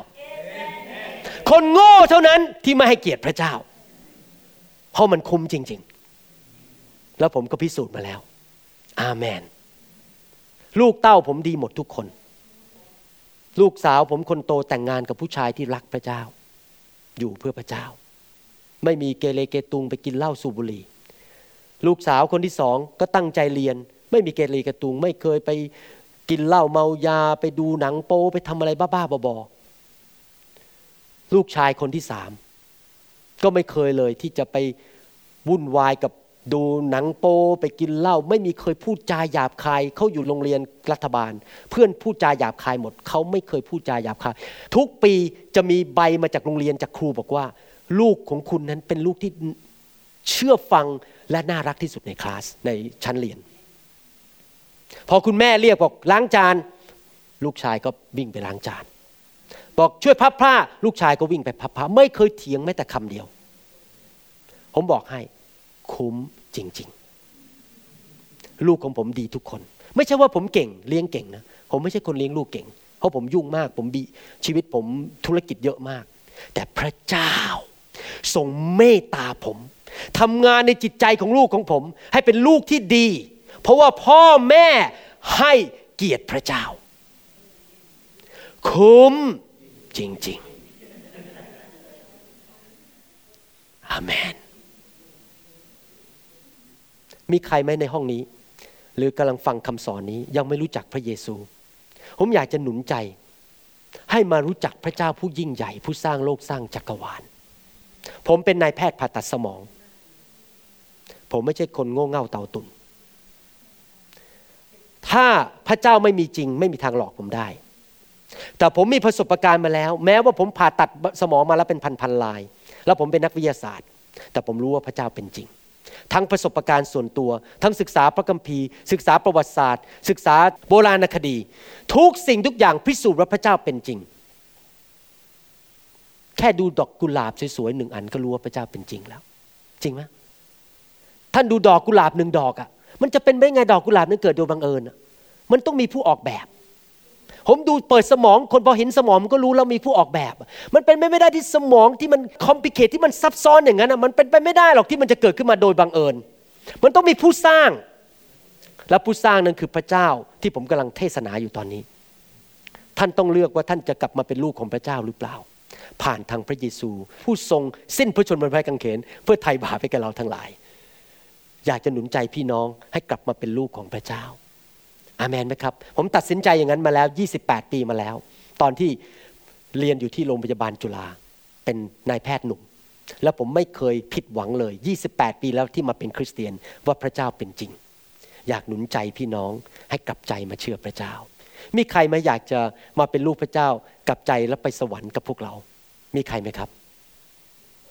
คนโง่เท่านั้นที่ไม่ให้เกียรติพระเจ้า เพราะมันคุ้มจริง ๆ แล้วผมก็พิสูจน์มาแล้ว อาเมน ลูกเต้าผมดีหมดทุกคน ลูกสาวผมคนโตแต่งงานกับผู้ชายที่รักพระเจ้า อยู่เพื่อพระเจ้า ไม่มีเกเรเกตุงไปกินเหล้าสูบบุหรี่ลูกสาวคนที่สองก็ตั้งใจเรียน ไม่มีเกเรเกตุงไม่เคยไปกินเหล้าเมายาไปดูหนังโป๊ไปทำอะไรบ้าๆบอๆ ลูกชายคนที่สามก็ไม่เคยเลยที่จะไปวุ่นวายกับดูหนังโปไปกินเหล้าไม่มีเคยพูดจาหยาบคายเขาอยู่โรงเรียนรัฐบาล เพื่อนพูดจาหยาบคายหมดเขาไม่เคยพูดจาหยาบคาย ทุกปีจะมีใบมาจากโรงเรียนจากครูบอกว่า ลูกของคุณนั้นเป็นลูกที่เชื่อฟังและน่ารักที่สุดในคลาสในชั้นเรียน พอคุณแม่เรียกบอกล้างจาน ลูกชายก็วิ่งไปล้างจาน บอกช่วยพับผ้า ลูกชายก็วิ่งไปพับผ้า ไม่เคยเถียงแม้แต่คำเดียว ผมบอกให้ คุ้มจริง ๆ ลูกของผมดีทุกคน ไม่ใช่ว่าผมเก่งเลี้ยงเก่งนะผมไม่ใช่คนเลี้ยงลูกเก่ง เพราะผมยุ่งมาก ผมบีชีวิตผมธุรกิจเยอะมาก แต่พระเจ้าทรงเมตตาผมทำงานในจิตใจของลูกของผม ให้เป็นลูกที่ดี เพราะว่าพ่อแม่ให้เกียรติพระเจ้า คุ้ม จริง ๆ อาเมน มีใครไหมในห้องนี้ หรือกำลังฟังคำสอนนี้ยังไม่รู้จักพระเยซู ผมอยากจะหนุนใจ ให้มารู้จักพระเจ้าผู้ยิ่งใหญ่ ผู้สร้างโลกสร้างจักรวาล ผมเป็นนายแพทย์ผ่าตัดสมอง ผมไม่ใช่คนโง่เง่าเต่าตุนถ้าพระเจ้าไม่มีจริง ไม่มีทางหลอกผมได้ แต่ผมมีประสบการณ์มาแล้ว แม้ว่าผมผ่าตัดสมองมาแล้วเป็นพันๆลาย แล้วผมเป็นนักวิทยาศาสตร์ แต่ผมรู้ว่าพระเจ้าเป็นจริง ทั้งประสบการณ์ส่วนตัว ทั้งศึกษาพระคัมภีร์ ศึกษาประวัติศาสตร์ ศึกษาโบราณคดี ทุกสิ่งทุกอย่างพิสูจน์ว่าพระเจ้าเป็นจริง แค่ดูดอกกุหลาบสวยๆหนึ่งอันก็รู้ว่าพระเจ้าเป็นจริงแล้ว จริงไหมท่านดูดอกกุหลาบหนึ่งดอกอะ่ะมันจะเป็นไปไงดอกกุหลาบนั้นเกิดโดยบังเอิญอะมันต้องมีผู้ออกแบบ ผมดูเปิดสมองคนพอเห็นสมองมันก็รู้แล้วมีผู้ออกแบบ มันเป็นไปไม่ได้ที่สมองที่มันคอมพิเคทที่มันซับซ้อนอย่างนั้นอะมันเป็นไปไม่ได้หรอกที่มันจะเกิดขึ้นมาโดยบังเอิญ มันต้องมีผู้สร้าง และผู้สร้างนั้นคือพระเจ้าที่ผมกำลังเทศนาอยู่ตอนนี้ ท่านต้องเลือกว่าท่านจะกลับมาเป็นลูกของพระเจ้าหรือเปล่า ผ่านทางพระเยซู ผู้ทรงสิ้นพระชนม์บนพระกางเขน เพื่อไถ่บาปให้แก่เราทั้งหลาย อยากจะหนุนใจพี่น้องให้กลับมาเป็นลูกของพระเจ้า อาเมนไหมครับ ผมตัดสินใจอย่างนั้นมาแล้ว 28 ปีมาแล้ว ตอนที่เรียนอยู่ที่โรงพยาบาลจุฬาเป็นนายแพทย์หนุ่ม แล้วผมไม่เคยผิดหวังเลย 28 ปีแล้วที่มาเป็นคริสเตียนว่าพระเจ้าเป็นจริง อยากหนุนใจพี่น้องให้กลับใจมาเชื่อพระเจ้า มีใครไหมอยากจะมาเป็นลูกพระเจ้ากลับใจแล้วไปสวรรค์กับพวกเรา มีใครไหมครับ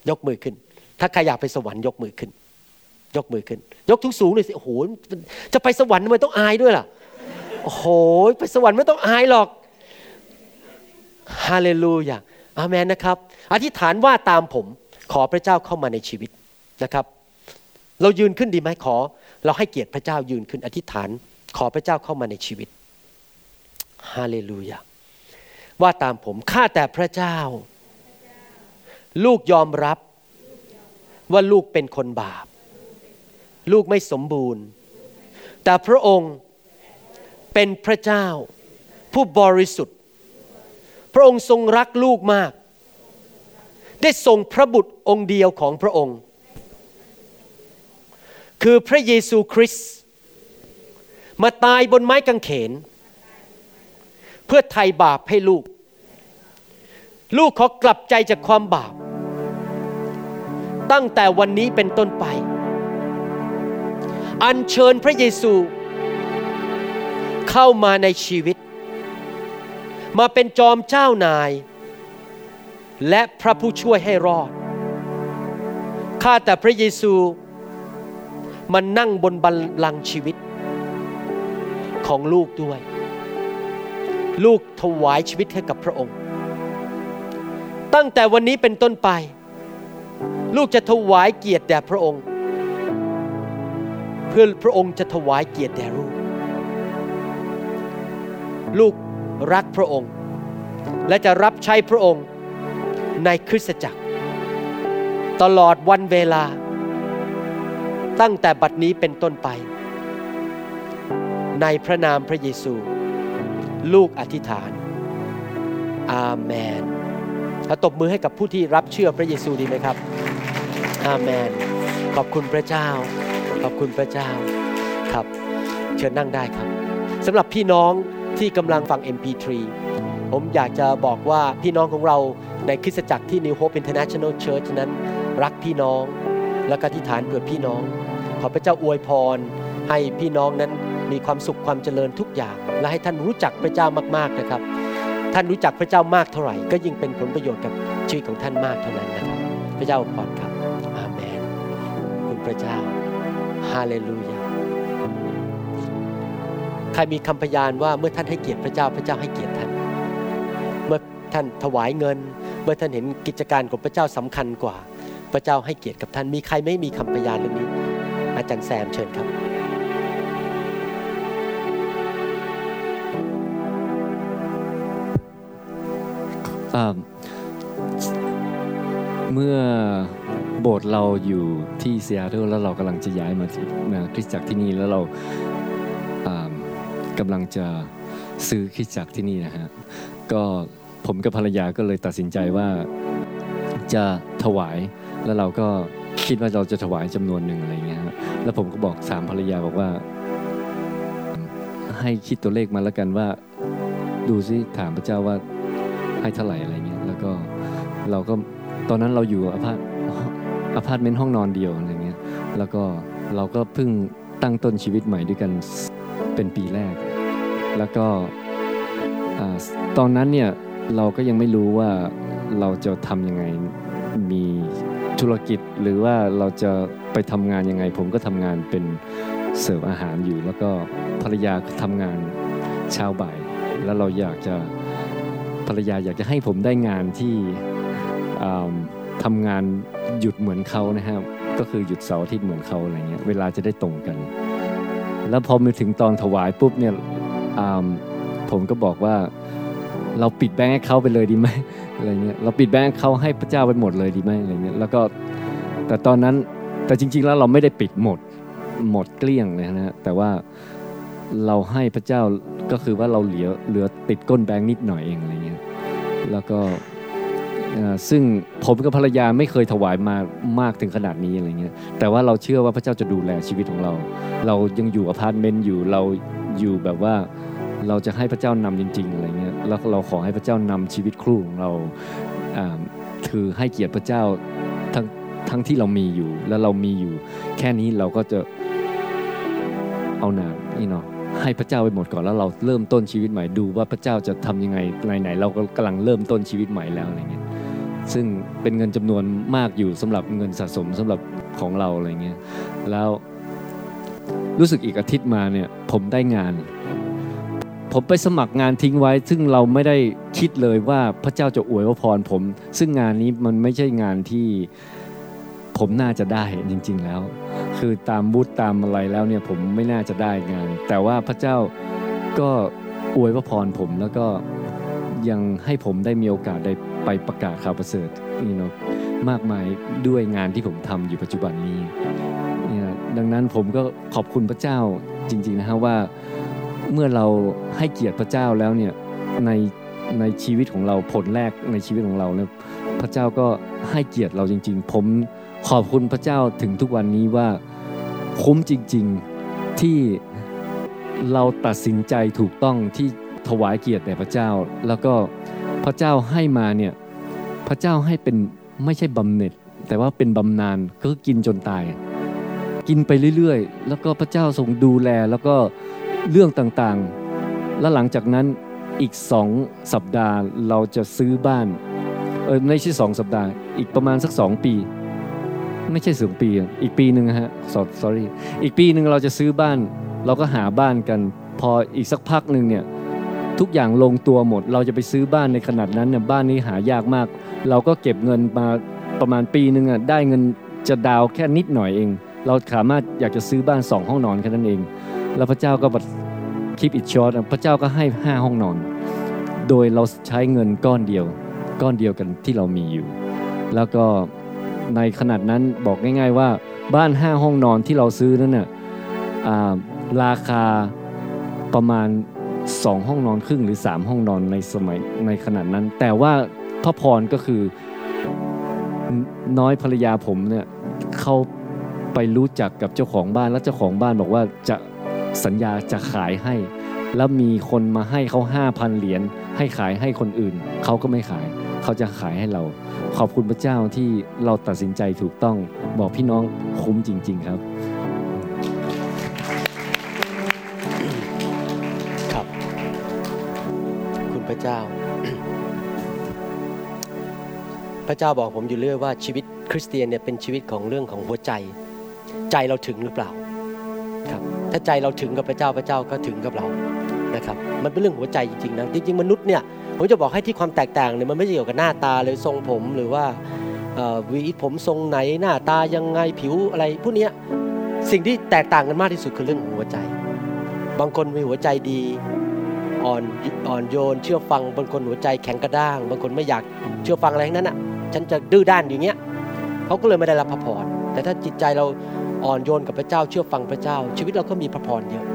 ยกมือขึ้น ถ้าใครอยากไปสวรรค์ยกมือขึ้น ยกมือขึ้น ยกทุกสูงเลยสิโอ้โหจะไปสวรรค์ทำไมต้องอายด้วยล่ะ โอ้โห ไปสวรรค์ไม่ต้องอายหรอกฮาเลลูยาอาเมนนะครับ อธิษฐานว่าตามผมขอพระเจ้าเข้ามาในชีวิตนะครับ เรายืนขึ้นดีไหมขอ เราให้เกียรติพระเจ้ายืนขึ้น อธิษฐาน ขอพระเจ้าเข้ามาในชีวิตฮาเลลูยาว่าตามผมข้าแต่พระเจ้า ลูกยอมรับว่าลูกเป็นคนบาป ลูกไม่สมบูรณ์ แต่พระองค์ เป็นพระเจ้า ผู้บริสุทธิ์ พระองค์ทรงรักลูกมาก ได้ส่งพระบุตรองค์เดียวของพระองค์ คือพระเยซูคริสต์มาตายบนไม้กางเขน เพื่อไถ่บาปให้ลูก ลูกขอกลับใจจากความบาป ตั้งแต่วันนี้เป็นต้นไป อัญเชิญพระเยซู เข้ามาในชีวิต มาเป็นจอมเจ้านาย และพระผู้ช่วยให้รอด ข้าแต่พระเยซูมานั่งบนบัลลังก์ชีวิต ของลูกด้วย ลูกถวายชีวิตให้กับพระองค์ ตั้งแต่วันนี้เป็นต้นไป ลูกจะถวายเกียรติแด่พระองค์ เพื่อพระองค์จะถวายเกียรติแด่ลูก ลูกรักพระองค์ และจะรับใช้พระองค์ในคริสตจักร ตลอดวันเวลา ตั้งแต่บัดนี้เป็นต้นไป ในพระนามพระเยซู ลูกอธิษฐาน อาเมนเราตบมือให้กับผู้ที่รับเชื่อพระเยซูดีไหมครับ อาเมน ขอบคุณพระเจ้า ขอบคุณพระเจ้าครับ เชิญนั่งได้ครับสำหรับพี่น้อง ที่กำลังฟัง MP3 ผมอยากจะบอกว่าพี่น้องของเราในคริสตจักรที่ New Hope International Church นั้น รักพี่น้อง แล้วก็อธิษฐานเผื่อพี่น้อง ขอพระเจ้าอวยพร ให้พี่น้องนั้นมีความสุขความเจริญทุกอย่าง และให้ท่านรู้จักพระเจ้ามากๆนะครับ ท่านรู้จักพระเจ้ามากเท่าไหร่ ก็ยิ่งเป็นผลประโยชน์กับชีวิตของท่านมากเท่านั้นนะครับ พระเจ้าอวยพรครับ อาเมน คุณพระเจ้า ฮาเลลูยา ครมีคำพยานว่าเมื่อท่านให้เกียรติพระเจ้าพระเจ้าให้เกียรติท่าน เมื่อท่านถวายเงิน เมื่อท่านเห็นกิจการของพระเจ้าสำคัญกว่า พระเจ้าให้เกียรติกับท่านมีใครไม่มีคำพยานเรื่องนี้ อาจารย์แซมเชิญครับเมื่อโบสถ์เราอยู่ที่ซีแอตเทิลแล้วเรากำลังจะย้ายมาที่คริสตจักรที่นี่แล้วเราอ่า กำลังจะซื้อคริสตจักรที่นี่นะฮะก็ผมกับภรรยาก็เลยตัดสินใจว่าจะถวายแล้วเราก็คิดว่าเราจะถวายจำนวนหนึ่งอะไรเงี้ยฮะแล้วผมก็บอกถามภรรยาบอกว่า ให้คิดตัวเลขมาแล้วกันว่า ดูซิถามพระเจ้าว่าให้เท่าไหร่อะไรเงี้ยแล้วก็เราก็ตอนนั้นเราอยู่อพาร์ตอพาร์ตเมนต์ห้องนอนเดียวอะไรเงี้ยแล้วก็เราก็เพิ่งตั้งต้นชีวิตใหม่ด้วยกันเป็นปีแรก แล้วก็ตอนนั้นเนี่ยเราก็ยังไม่รู้ว่าเราจะทำยังไงมีธุรกิจหรือว่าเราจะไปทำงานยังไง ผมก็ทำงานเป็นเสิร์ฟอาหารอยู่ แล้วก็ภรรยาทำงานเช้าบ่าย แล้วเราอยากจะภรรยาอยากจะให้ผมได้งานที่ทำงานหยุดเหมือนเขานะครับก็คือหยุดเสาร์อาทิตย์เหมือนเขาอะไรเงี้ยเวลาจะได้ตรงกัน แล้วพอมาถึงตอนถวายปุ๊บเนี่ย ผมก็บอกว่าเราปิดแบงค์ให้เขาไปเลยดีไหมอะไรเงี้ยเราปิดแบงค์เขาให้พระเจ้าไปหมดเลยดีไหมอะไรเงี้ยแล้วก็แต่ตอนนั้นแต่จริง ๆ แล้วเราไม่ได้ปิดหมดหมดเกลี้ยงเลยนะแต่ว่าเราให้พระเจ้าก็คือว่าเราเหลือเหลือติดก้นแบงค์นิดหน่อยเองอะไรเงี้ยแล้วก็ซึ่งผมกับภรรยาไม่เคยถวายมามากถึงขนาดนี้อะไรเงี้ยแต่ว่าเราเชื่อว่าพระเจ้าจะดูแลชีวิตของเรา เรายังอยู่อพาร์ตเมนต์อยู่เรา อยู่แบบว่าเราจะให้พระเจ้านำจริง ๆอะไรเงี้ยแล้วเราขอให้พระเจ้านำชีวิตคู่ของเราอ่าคือให้เกียรติพระเจ้าทั้งทั้งที่เรามีอยู่ แล้วเรามีอยู่ แค่นี้เราก็จะเอาหนานี่เนาะให้พระเจ้าไปหมดก่อนแล้วเราเริ่มต้นชีวิตใหม่ดูว่าพระเจ้าจะทำยังไงไหนๆเราก็กำลังเริ่มต้นชีวิตใหม่แล้วอะไรเงี้ยซึ่งเป็นเงินจำนวนมากอยู่สำหรับเงินสะสมสำหรับของเราอะไรเงี้ยแล้ว รู้สึกอีกอาทิตย์มาเนี่ยผมได้งาน ผมไปสมัครงานทิ้งไว้ ซึ่งเราไม่ได้คิดเลยว่าพระเจ้าจะอวยพรผม ซึ่งงานนี้มันไม่ใช่งานที่ผมน่าจะได้จริง ๆแล้ว คือตามบุตตามอะไรแล้วเนี่ยผมไม่น่าจะได้งาน แต่ว่าพระเจ้าก็อวยพระพรผมแล้วก็ยังให้ผมได้มีโอกาสได้ไปประกาศข่าวประเสริฐนี่เนาะมากมายด้วยงานที่ผมทำอยู่ปัจจุบันนี้ ดังนั้นผมก็ขอบคุณพระเจ้าจริงๆนะฮะว่าเมื่อเราให้เกียรติพระเจ้าแล้วเนี่ยในในชีวิตของเราผลแรกในชีวิตของเราเนี่ยพระเจ้าก็ให้เกียรติเราจริง ๆ ผมขอบคุณพระเจ้าถึงทุกวันนี้ว่าคุ้มจริง ๆที่เราตัดสินใจถูกต้องที่ถวายเกียรติแด่พระเจ้า แล้วก็พระเจ้าให้มาเนี่ยพระเจ้าให้เป็นไม่ใช่บำเหน็จ แต่ว่าเป็นบำนาญก็กินจนตาย กินไปเรื่อยๆ แล้วก็พระเจ้าทรงดูแลแล้วก็เรื่องต่างๆ แล้วหลังจากนั้นอีกสองสัปดาห์เราจะซื้อบ้านเออไม่ใช่สองสัปดาห์ อีกประมาณสักสองปี ไม่ใช่สองปี อีกปีหนึ่งอะฮะ so- sorry อีกปีหนึ่งเราจะซื้อบ้าน เราก็หาบ้านกัน พออีกสักพักหนึ่งเนี่ยทุกอย่างลงตัวหมด เราจะไปซื้อบ้านในขนาดนั้นเนี่ยบ้านนี้หายากมาก เราก็เก็บเงินมาประมาณปีหนึ่งอะได้เงินจะดาวแค่นิดหน่อยเอง เราสามารถอยากจะซื้อบ้านสองห้องนอนแค่นั้นเอง แล้วพระเจ้าก็บัดคลิปอิ h ช็อตพระเจ้าก็ให้ห้าห้องนอน โดยเราใช้เงินก้อนเดียว ก้อนเดียวกันที่เรามีอยู่ แล้วก็ในขนาดนั้นบอกง่าย ๆ ว่าบ้านห้าห้องนอนที่เราซื้อนั้นน่ะอ่าราคาประมาณสองห้องนอนครึ่งหรือสามห้องนอนในสมัยในขนาดนั้น แต่ว่าพระพรก็คือน้อยภรรยาผมเนี่ยเขา ไปรู้จักกับเจ้าของบ้านแล้วเจ้าของบ้านบอกว่าจะสัญญาจะขายให้ แล้วมีคนมาให้เขาห้าพันเหรียญให้ขายให้คนอื่นเขาก็ไม่ขาย เขาจะขายให้เรา ขอบคุณพระเจ้าที่เราตัดสินใจถูกต้องบอกพี่น้องคุ้มจริง ๆครับครับ คุณพระเจ้า พระเจ้าบอกผมอยู่เรื่อยว่าชีวิตคริสเตียนเนี่ยเป็นชีวิตของเรื่องของหัวใจ ใจเราถึงหรือเปล่าครับถ้าใจเราถึงกับพระเจ้าพระเจ้าก็ถึงกับเรานะครับมันเป็นเรื่องหัวใจจริงๆนะจริงๆมนุษย์เนี่ยผมจะบอกให้ที่ความแตกต่างเนี่ยมันไม่ได้เกี่ยวกับหน้าตาเลยทรงผมหรือว่าวีผมทรงไหนหน้าตายังไงผิวอะไรพวกเนี้ยสิ่งที่แตกต่างกันมากที่สุดคือเรื่องของหัวใจ บางคนมีหัวใจดีอ่อนอ่อนโยน เชื่อฟังบางคนหัวใจแข็งกระด้าง บางคนไม่อยากเชื่อฟังอะไรทั้งนั้นอะฉันจะดื้อด้านอย่างเงี้ยเขาก็เลยไม่ได้รับพระพร แต่ถ้าจิตใจเราอ่อนโยนกับพระเจ้าเชื่อฟังพระเจ้า ชีวิตเราก็มีพระพรเยอะ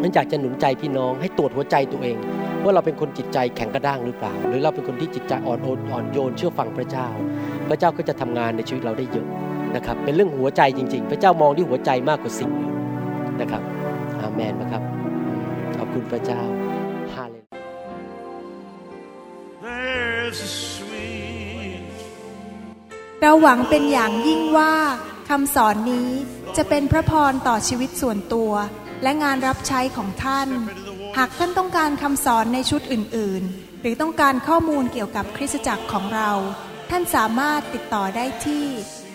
นั้นอยากจะหนุนใจพี่น้องให้ตรวจหัวใจตัวเอง ว่าเราเป็นคนจิตใจแข็งกระด้างหรือเปล่า หรือเราเป็นคนที่จิตใจอ่อนโอนอ่อนโยนเชื่อฟังพระเจ้า พระเจ้าก็จะทำงานในชีวิตเราได้เยอะนะครับ เป็นเรื่องหัวใจจริง ๆ พระเจ้ามองที่หัวใจมากกว่าสิ่งอื่นนะครับอาเมนนะครับขอบคุณพระเจ้าฮาเลลูยา เราหวังเป็นอย่างยิ่งว่าคำสอนนี้จะเป็นพระพรต่อชีวิตส่วนตัว และงานรับใช้ของท่าน หากท่านต้องการคำสอนในชุดอื่น ๆ หรือต้องการข้อมูลเกี่ยวกับคริสตจักรของเรา ท่านสามารถติดต่อได้ที่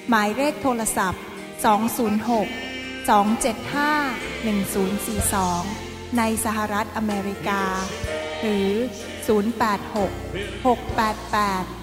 หมายเลขโทรศัพท์ 206 275 1042 ในสหรัฐอเมริกา หรือ 086 688